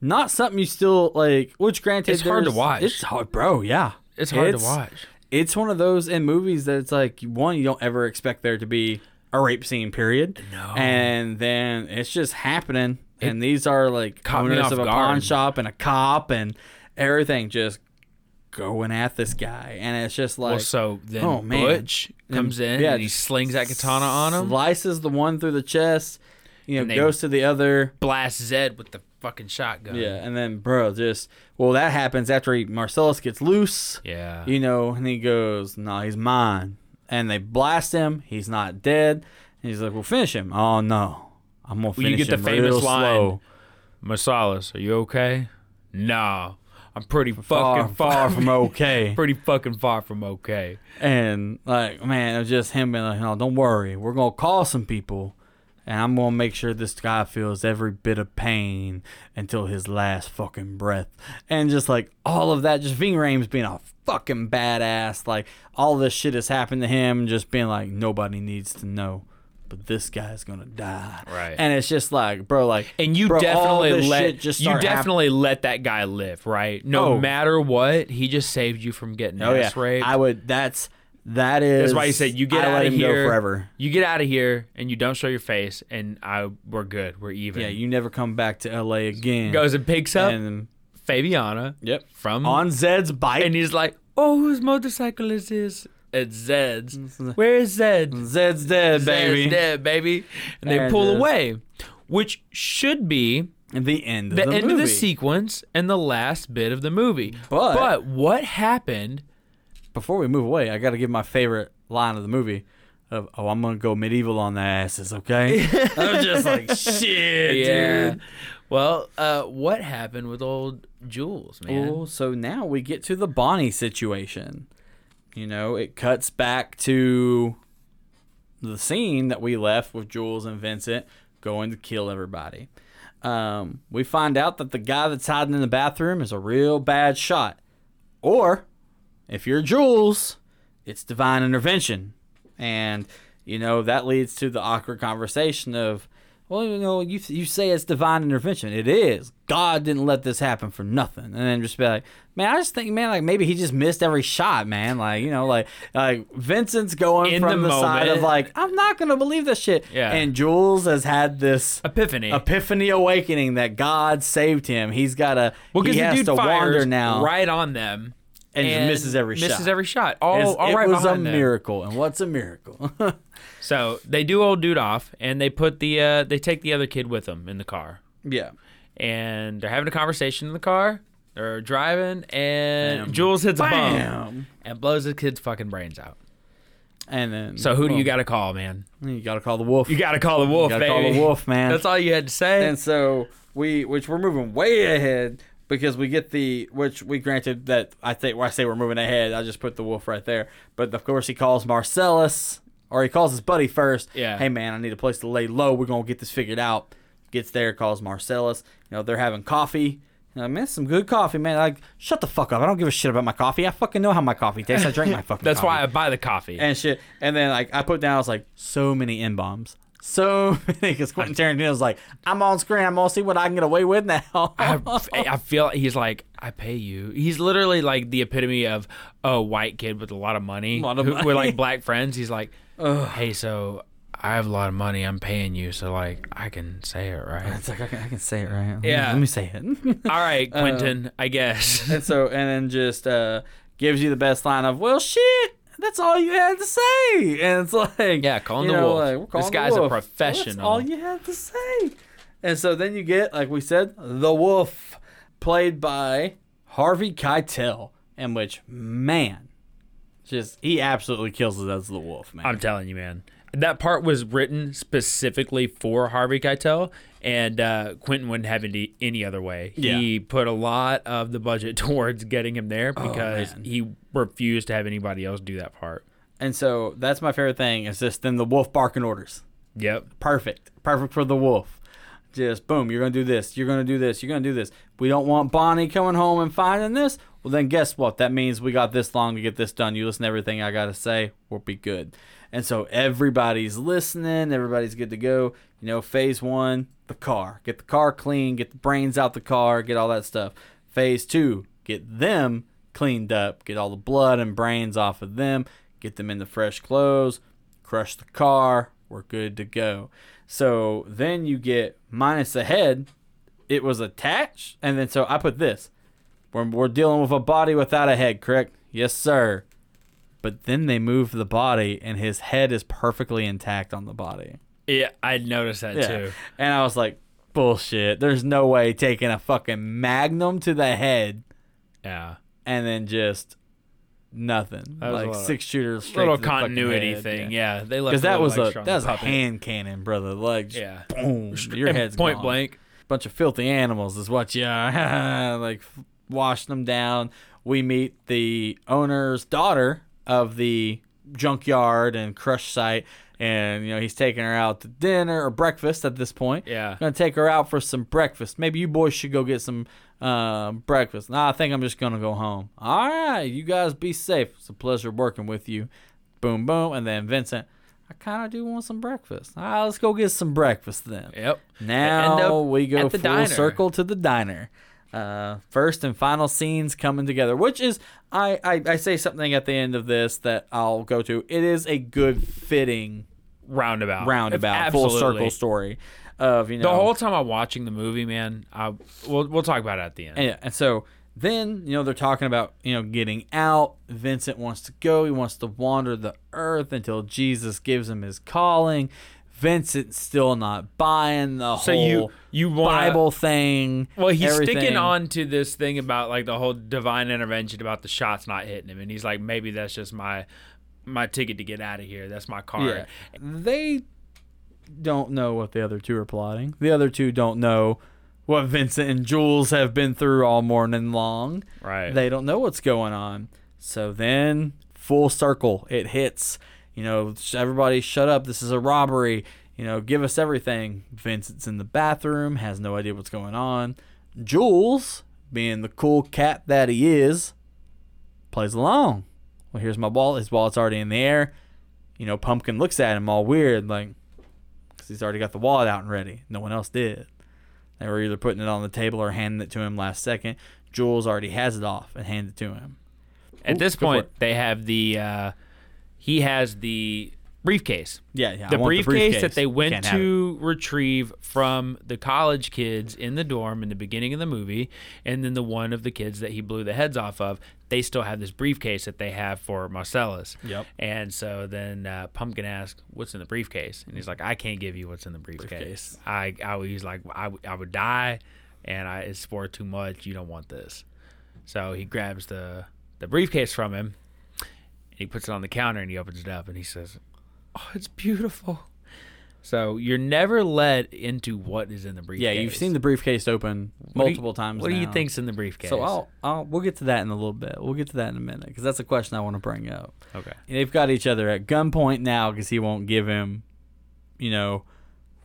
D: not something you still like. Which granted,
E: It's hard to watch.
D: It's hard, bro. Yeah,
E: it's hard to watch.
D: It's one of those in movies that it's like one you don't ever expect there to be a rape scene. Period.
E: No.
D: and then it's just happening. and these are like owners of a
E: guard.
D: pawn shop and a cop and everything just going at this guy, and it's just like
E: well, so then
D: oh, man.
E: Butch comes in
D: yeah,
E: and he slings that katana on him,
D: slices the one through the chest, you know, goes to the other.
E: blasts Zed with the fucking shotgun.
D: Yeah, and then bro, just well, that happens after he, Marcellus gets loose.
E: yeah.
D: you know, and he goes, "No, he's mine." And they blast him. He's not dead. And he's like, "Well, finish him." Oh no, I'm gonna
E: Well, you
D: finish
E: get the famous line,
D: slow.
E: Marcellus, are you okay? Nah, I'm pretty
D: Far,
E: fucking
D: far from okay.
E: pretty fucking far from okay.
D: And like, man, it was just him being like, "No, don't worry. We're gonna call some people, and I'm gonna make sure this guy feels every bit of pain until his last fucking breath." And just like all of that, just Ving Rhames being a fucking badass. Like all this shit has happened to him, just being like, nobody needs to know. But this guy's gonna die,
E: Right.
D: And it's just like, bro, like,
E: And you
D: bro,
E: definitely let
D: just
E: you definitely let that guy live, right? No
D: Oh.
E: matter what, he just saved you from getting
D: Oh yeah,
E: raped.
D: I would. That's that is.
E: That's why you said you get
D: I
E: out of here
D: forever.
E: You get out of here and you don't show your face, and I we're good. We're even.
D: Yeah, you never come back to L.A. again.
E: goes and picks up
D: and
E: Fabienne.
D: yep
E: From
D: on Zed's bike.
E: and he's like, "Oh, whose motorcycle is this?" It's Zed's. Where is Zed?
D: Zed's dead,
E: Zed's
D: baby.
E: Zed's dead, baby. And they
D: And
E: pull away, which should be
D: the end of
E: the,
D: the,
E: end
D: movie.
E: of the sequence and the last bit of the movie.
D: But-
E: but what happened?
D: Before we move away, I got to give my favorite line of the movie. Of, oh, I'm gonna go medieval on the asses, okay? I'm just like shit, dude.
E: Well, uh, what happened with old Jules, man?
D: Oh, so now we get to the Bonnie situation. You know, it cuts back to the scene that we left with Jules and Vincent going to kill everybody. Um, we find out that the guy that's hiding in the bathroom is a real bad shot. Or, if you're Jules, it's divine intervention. And, you know, that leads to the awkward conversation of, well, you know, you, you say it's divine intervention. It is. God didn't let this happen for nothing. And then just be like, man, I just think, man, like maybe he just missed every shot, man. Like, you know, like, like Vincent's going
E: In
D: from
E: the
D: the, side of like, I'm not going to believe this shit.
E: Yeah.
D: And Jules has had this
E: Epiphany.
D: epiphany awakening that God saved him. He's got to,
E: well,
D: he has to wander now.
E: right on them
D: And just misses every
E: misses
D: shot.
E: Misses every shot. All,
D: It's-
E: all
D: it was a
E: them.
D: miracle. And what's a miracle?
E: So they do old dude off, and they put the uh, they take the other kid with them in the car,
D: yeah.
E: and they're having a conversation in the car. They're driving, and
D: Bam.
E: Jules hits a
D: bomb
E: and blows the kid's fucking brains out.
D: And then
E: So who do you got to call, man?
D: You got to call the wolf.
E: You got to call the wolf,
D: gotta call the wolf, man.
E: That's all you had to say.
D: And so we, which we're moving way ahead because we get the, which we granted that I think when I say we're moving ahead, I just put the wolf right there. But of course he calls Marcellus, or he calls his buddy first.
E: Yeah.
D: Hey man, I need a place to lay low. We're gonna get this figured out. Gets there, calls Marcellus. You know they're having coffee. You know, man, some good coffee, man. Like, shut the fuck up. I don't give a shit about my coffee. I fucking know how my coffee tastes. I drink my fucking.
E: That's
D: coffee
E: why I buy the coffee.
D: and shit. And then like I put down, I was like, so many n bombs, so. Because Quentin Tarantino's like, I'm on screen. I'm gonna see what I can get away with now.
E: I, I feel he's like I pay you. He's literally like the epitome of a white kid with a lot of money,
D: Lot of
E: who-
D: money.
E: with like black friends. He's like, hey, so I have a lot of money. I'm paying you, so like I can say it right.
D: It's like I can, I can say it right.
E: Yeah.
D: Let me say it.
E: All right, Quentin. I guess.
D: and so and then just uh gives you the best line of well shit that's all you had to say and it's like
E: Yeah, call him the
D: know,
E: wolf.
D: like,
E: This
D: calling
E: guy's a
D: wolf. That's
E: professional.
D: all you had to say and so then you get like we said the wolf played by harvey keitel in which man just he absolutely kills it as the wolf man
E: I'm telling you, man. That part was written specifically for Harvey Keitel, and uh, Quentin wouldn't have it any- any other way. He put a lot of the budget towards getting him there because
D: Oh,
E: he refused to have anybody else do that part.
D: and so that's my favorite thing is just then the wolf barking orders.
E: Yep.
D: perfect. Perfect for the wolf. Just boom you're gonna do this you're gonna do this you're gonna do this. We don't want bonnie coming home and finding this. Well then guess what? That means we got this long to get this done. You listen to everything i gotta say we'll be good. And so everybody's listening everybody's good to go. You know phase one the car. Get the car clean get the brains out the car get all that stuff. Phase two get them cleaned up get all the blood and brains off of them get them into fresh clothes crush the car, we're good to go. So then you get minus the head, it was attached, and then so I put this. We're, we're dealing with a body without a head, correct? Yes, sir. But then they move the body, and his head is perfectly intact on the body.
E: Yeah, I noticed that too.
D: And I was like, bullshit. There's no way taking a fucking magnum to the head
E: Yeah.
D: And then just nothing.
E: That was a
D: like six shooters. straight
E: Little
D: to the fucking
E: continuity
D: head.
E: thing. Yeah. They left
D: because that
E: little
D: was a
E: extra on
D: that
E: the
D: was a
E: puppet.
D: hand cannon, brother. Like, just
E: Yeah.
D: boom, your
E: And
D: head's
E: point
D: gone.
E: blank.
D: Bunch of filthy animals is what you are. like f- washing them down. We meet the owner's daughter of the junkyard and crush site, and you know he's taking her out to dinner or breakfast at this point.
E: Yeah.
D: gonna take her out for some breakfast. Maybe you boys should go get some uh, breakfast. Nah, I think I'm just gonna go home. All right, you guys be safe. It's a pleasure working with you. Boom, boom, and then Vincent. I kind of do want some breakfast. All right, let's go get some breakfast then.
E: Yep.
D: Now we go full
E: diner.
D: circle to the diner. Uh, first and final scenes coming together, which is I, I I say something at the end of this that I'll go to. It is a good fitting
E: Roundabout.
D: roundabout full circle story of you know
E: The whole time I'm watching the movie, man, I we'll we'll talk about it at the end.
D: And, and so then you know they're talking about you know getting out. Vincent wants to go. He wants to wander the earth until Jesus gives him his calling. Vincent's still not buying the
E: So
D: whole
E: you you want
D: Bible thing.
E: Well, he's
D: everything.
E: sticking on to this thing about like the whole divine intervention about the shots not hitting him, and he's like, maybe that's just my my ticket to get out of here. That's my card.
D: Yeah, they don't know what the other two are plotting. The other two don't know what Vincent and Jules have been through all morning long.
E: Right.
D: They don't know what's going on. So then, full circle, it hits. You know, everybody shut up. This is a robbery. You know, give us everything. Vincent's in the bathroom, has no idea what's going on. Jules, being the cool cat that he is, plays along. Well, here's my wallet. His wallet's already in the air. You know, Pumpkin looks at him all weird, like, because he's already got the wallet out and ready. No one else did. They were either putting it on the table or handing it to him last second. Jules already has it off and handed it to him.
E: At
D: Ooh,
E: this point, they have the uh, he has the briefcase.
D: Yeah, yeah.
E: The
D: want
E: briefcase, that they went
D: Can't
E: to retrieve from the college kids in the dorm in the beginning of the movie, and then the one of the kids that he blew the heads off of, they still have this briefcase that they have for Marcellus.
D: Yep.
E: And so then uh, Pumpkin asks, "What's in the briefcase?" And he's like, "I can't give you what's in the briefcase.
D: Briefcase.
E: I, I, he's like, I, I would die, and I, it's for too much. You don't want this." So he grabs the the briefcase from him. He puts it on the counter and he opens it up and he says, "Oh, it's beautiful." So you're never led into what is in the briefcase.
D: Yeah, you've seen the briefcase open
E: What you-
D: multiple times.
E: What do you think's in the briefcase?
D: So I'll, I'll, we'll get to that in a little bit. We'll get to that in a minute because that's a question I want to bring up.
E: okay.
D: They've got each other at gunpoint now because he won't give him, you know,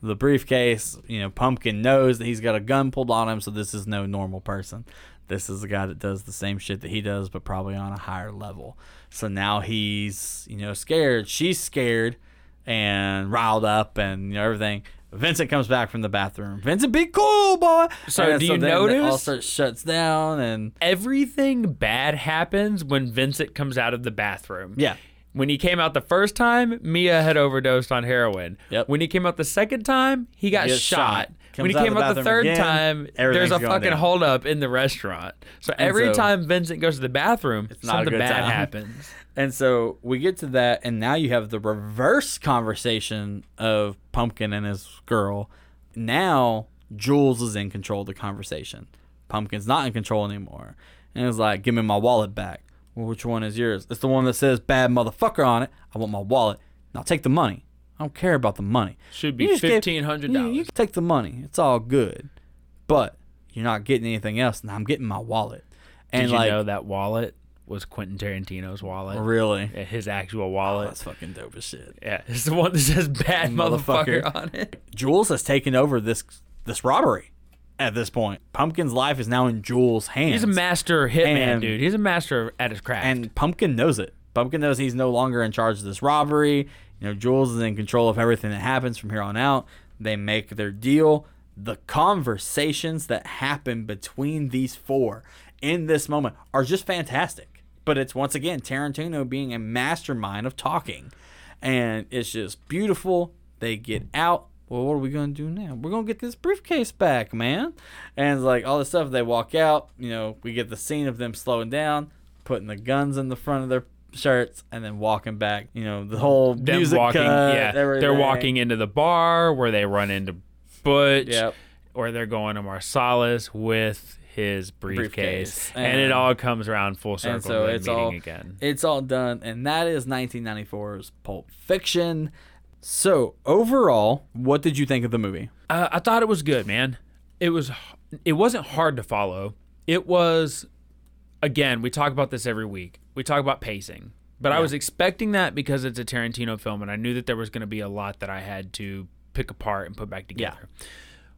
D: the briefcase. You know, Pumpkin knows that he's got a gun pulled on him, so this is no normal person. This is a guy that does the same shit that he does, but probably on a higher level. So now he's, you know, scared. She's scared and riled up and you know, everything. Vincent comes back from the bathroom. Vincent, be cool, boy.
E: So
D: And
E: do you
D: then it all
E: notice-
D: starts shuts down and
E: Everything bad happens when Vincent comes out of the bathroom.
D: yeah,
E: When he came out the first time, Mia had overdosed on heroin.
D: Yep.
E: When he came out the second time, he got
D: He
E: shot.
D: shot.
E: When he
D: out
E: came
D: the
E: out the third
D: again,
E: time, there's a fucking
D: down.
E: holdup in the restaurant. So every
D: so-
E: time Vincent goes to the bathroom, something bad
D: time.
E: happens.
D: And so we get to that, and now you have the reverse conversation of Pumpkin and his girl. Now Jules is in control of the conversation. Pumpkin's not in control anymore. And it's like, give me my wallet back. Well, which one is yours? It's the one that says bad motherfucker on it. I want my wallet. Now take the money. I don't care about the money.
E: Should be
D: just gave-
E: $1,500.
D: You, you can take the money. It's all good. But you're not getting anything else. And I'm getting my wallet. And
E: Did you
D: like,
E: know that wallet was Quentin Tarantino's wallet?
D: really?
E: His actual
D: Oh,
E: wallet.
D: that's fucking dope as shit.
E: yeah, it's the one that says bad
D: Motherfucker.
E: motherfucker on it.
D: Jules has taken over this this robbery at this point. Pumpkin's life is now in Jules' hands.
E: He's a master hitman,
D: And-
E: dude. He's a master at his craft.
D: and Pumpkin knows it. Pumpkin knows he's no longer in charge of this robbery. You know, Jules is in control of everything that happens from here on out. They make their deal. The conversations that happen between these four in this moment are just fantastic. But it's once again Tarantino being a mastermind of talking. And it's just beautiful. They get out. Well, what are we gonna do now? We're gonna get this briefcase back, man. And it's like all this stuff. They walk out. You know, we get the scene of them slowing down, putting the guns in the front of their shirts, and then walking back. You know, the whole
E: them
D: music
E: walking,
D: cut,
E: yeah, they're walking into the bar where they run into Butch,
D: Yep.
E: or they're going to Marcellus with his briefcase,
D: Briefcase.
E: and, it all comes around full circle.
D: and so it's all
E: again.
D: it's all done, and that is 1994's Pulp Fiction. So overall, what did you think of the movie?
E: Uh, I thought it was good, man. It was. It wasn't hard to follow. It was. Again, we talk about this every week. We talk about pacing, but I was expecting that because it's a Tarantino film, and I knew that there was going to be a lot that I had to pick apart and put back together.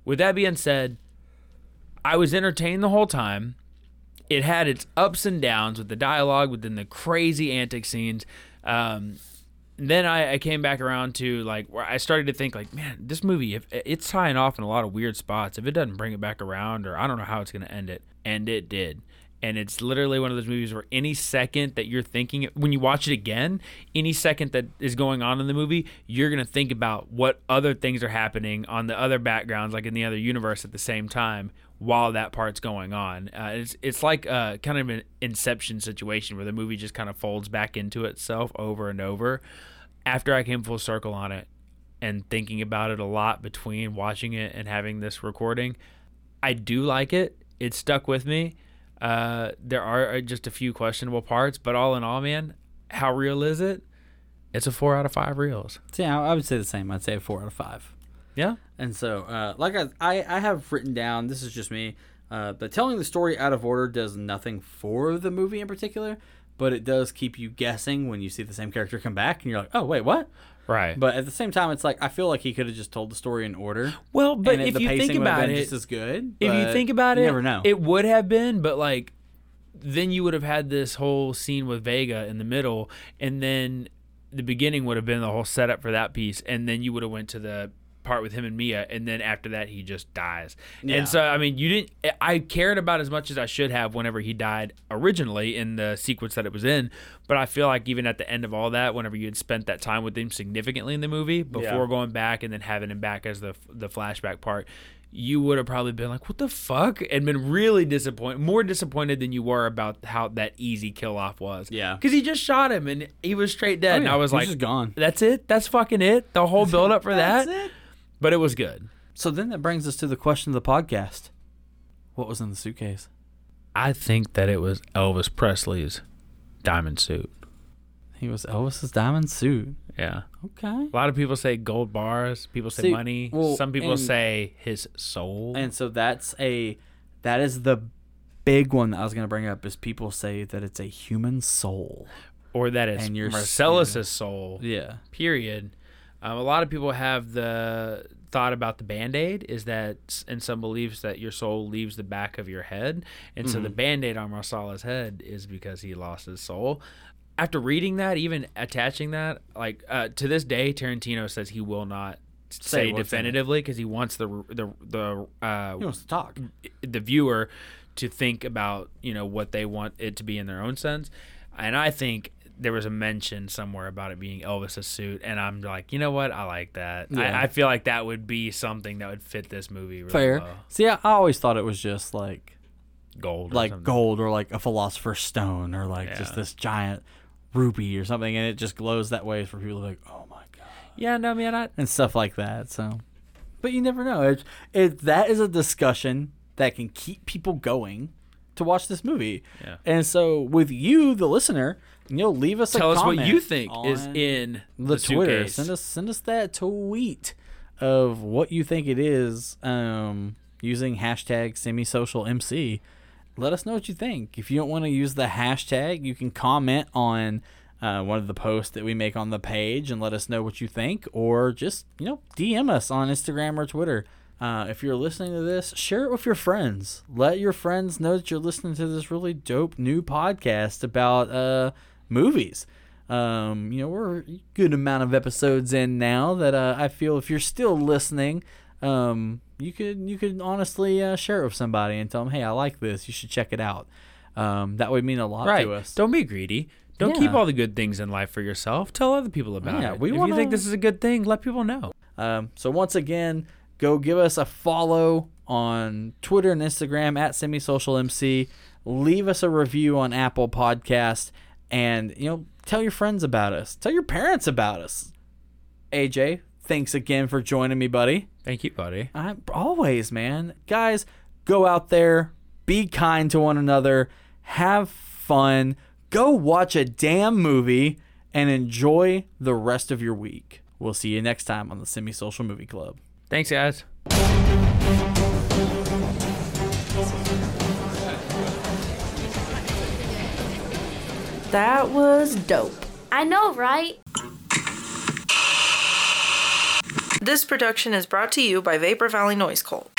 E: With that being said, I was entertained the whole time. It had its ups and downs with the dialogue, within the crazy antic scenes. Um, then I, I came back around to like where I started to think like, man, this movie if it's tying off in a lot of weird spots. If it doesn't bring it back around, or I don't know how it's gonna end it, and it did. And it's literally one of those movies where any second that you're thinking, when you watch it again, any second that is going on in the movie, you're gonna think about what other things are happening on the other backgrounds, like in the other universe at the same time, while that part's going on. Uh, it's it's like uh, kind of an Inception situation where the movie just kind of folds back into itself over and over. After I came full circle on it and thinking about it a lot between watching it and having this recording, I do like it. It stuck with me. Uh, there are just a few questionable parts, but all in all, man, how real is it? It's a four out of five reels.
D: Yeah, I would say the same. I'd say a four out of five.
E: Yeah.
D: And so, uh, like I, I, I have written down, this is just me, uh, but telling the story out of order does nothing for the movie in particular, but it does keep you guessing when you see the same character come back, and you're like, oh wait, what?
E: Right.
D: But at the same time, it's like I feel like he could have just told the story in order.
E: well, but
D: and
E: if
D: the
E: you think about it,
D: just as good.
E: if you think about
D: you
E: it,
D: never know.
E: it would have been, but like then you would have had this whole scene with Vega in the middle, and then the beginning would have been the whole setup for that piece, and then you would have went to the part with him and Mia, and then after that he just dies.
D: Yeah.
E: And so I mean, you didn't. I cared about as much as I should have whenever he died originally in the sequence that it was in, but I feel like even at the end of all that, whenever you had spent that time with him significantly in the movie before
D: Yeah.
E: going back and then having him back as the the flashback part, you would have probably been like, "What the fuck?" and been really disappointed, more disappointed than you were about how that easy kill off was.
D: Yeah.
E: because he just shot him and he was straight dead.
D: Oh,
E: and. I was
D: He's
E: like,
D: gone.
E: That's it. That's fucking it. The whole build up for that.
D: It.
E: But it was good.
D: So then that brings us to the question of the podcast: What was in the suitcase?
E: I think that it was Elvis Presley's diamond suit.
D: He was Elvis's diamond suit.
E: Yeah.
D: Okay.
E: A lot of people say gold bars. People say
D: See,
E: money.
D: well,
E: Some people
D: and-
E: say his soul.
D: And so that's a that is the big one that I was gonna bring up is people say that it's a human soul.
E: or that it's
D: and
E: Marcellus's soul.
D: Yeah.
E: period. Um, a lot of people have the thought about the band aid is that, and some beliefs that your soul leaves the back of your head. And so the
D: Mm-hmm.
E: band aid on Marcellus's head is because he lost his soul. After reading that, even attaching that, like uh, to this day, Tarantino says he will not say,
D: in it.
E: definitively because he wants the the the uh,
D: He wants to talk.
E: the viewer to think about you know what they want it to be in their own sense and i think there was a mention somewhere about it being Elvis's suit, and I'm like, you know what? I like that.
D: Yeah.
E: I, I feel like that would be something that would fit this movie really
D: Fair.
E: well.
D: See, I I always thought it was just like
E: Gold, or
D: like
E: something.
D: gold or like a philosopher's stone or like just this giant ruby or something, and it just glows that way for people to be like, oh my god,
E: Yeah, no, man, I,
D: and stuff like that. So, but you never know. It, it that is a discussion that can keep people going to watch this movie.
E: Yeah.
D: And so with you, the listener, you'll leave us a comment.
E: tell us what you think is in
D: the,
E: the,
D: Twitter.
E: suitcase.
D: Send us send us that tweet of what you think it is um, using hashtag semisocial MC. Let us know what you think. If you don't want to use the hashtag, you can comment on uh, one of the posts that we make on the page and let us know what you think, or just you know DM us on Instagram or Twitter. Uh, if you're listening to this, share it with your friends. Let your friends know that you're listening to this really dope new podcast about uh, movies. Um, you know, we're a good amount of episodes in now that uh, I feel if you're still listening, um, you could you could honestly uh, share it with somebody and tell them, hey, I like this. You should check it out. Um, that would mean a lot
E: right.
D: to us.
E: Don't be greedy. Don't keep all the good things in life for yourself. Tell other people about
D: Yeah,
E: it.
D: we
E: if
D: wanna-
E: you think this is a good thing, let people know.
D: Um, so once again, go give us a follow on Twitter and Instagram at semisocialmc. Leave us a review on Apple Podcast, and you know, tell your friends about us. Tell your parents about us. AJ, thanks again for joining me, buddy.
E: Thank you, buddy.
D: I, always, man. Guys, go out there, be kind to one another, have fun, go watch a damn movie, and enjoy the rest of your week. We'll see you next time on the Semi Social Movie Club.
E: Thanks, guys.
A: That was dope.
G: I know, right?
A: This production is brought to you by Vapor Valley Noise Cult.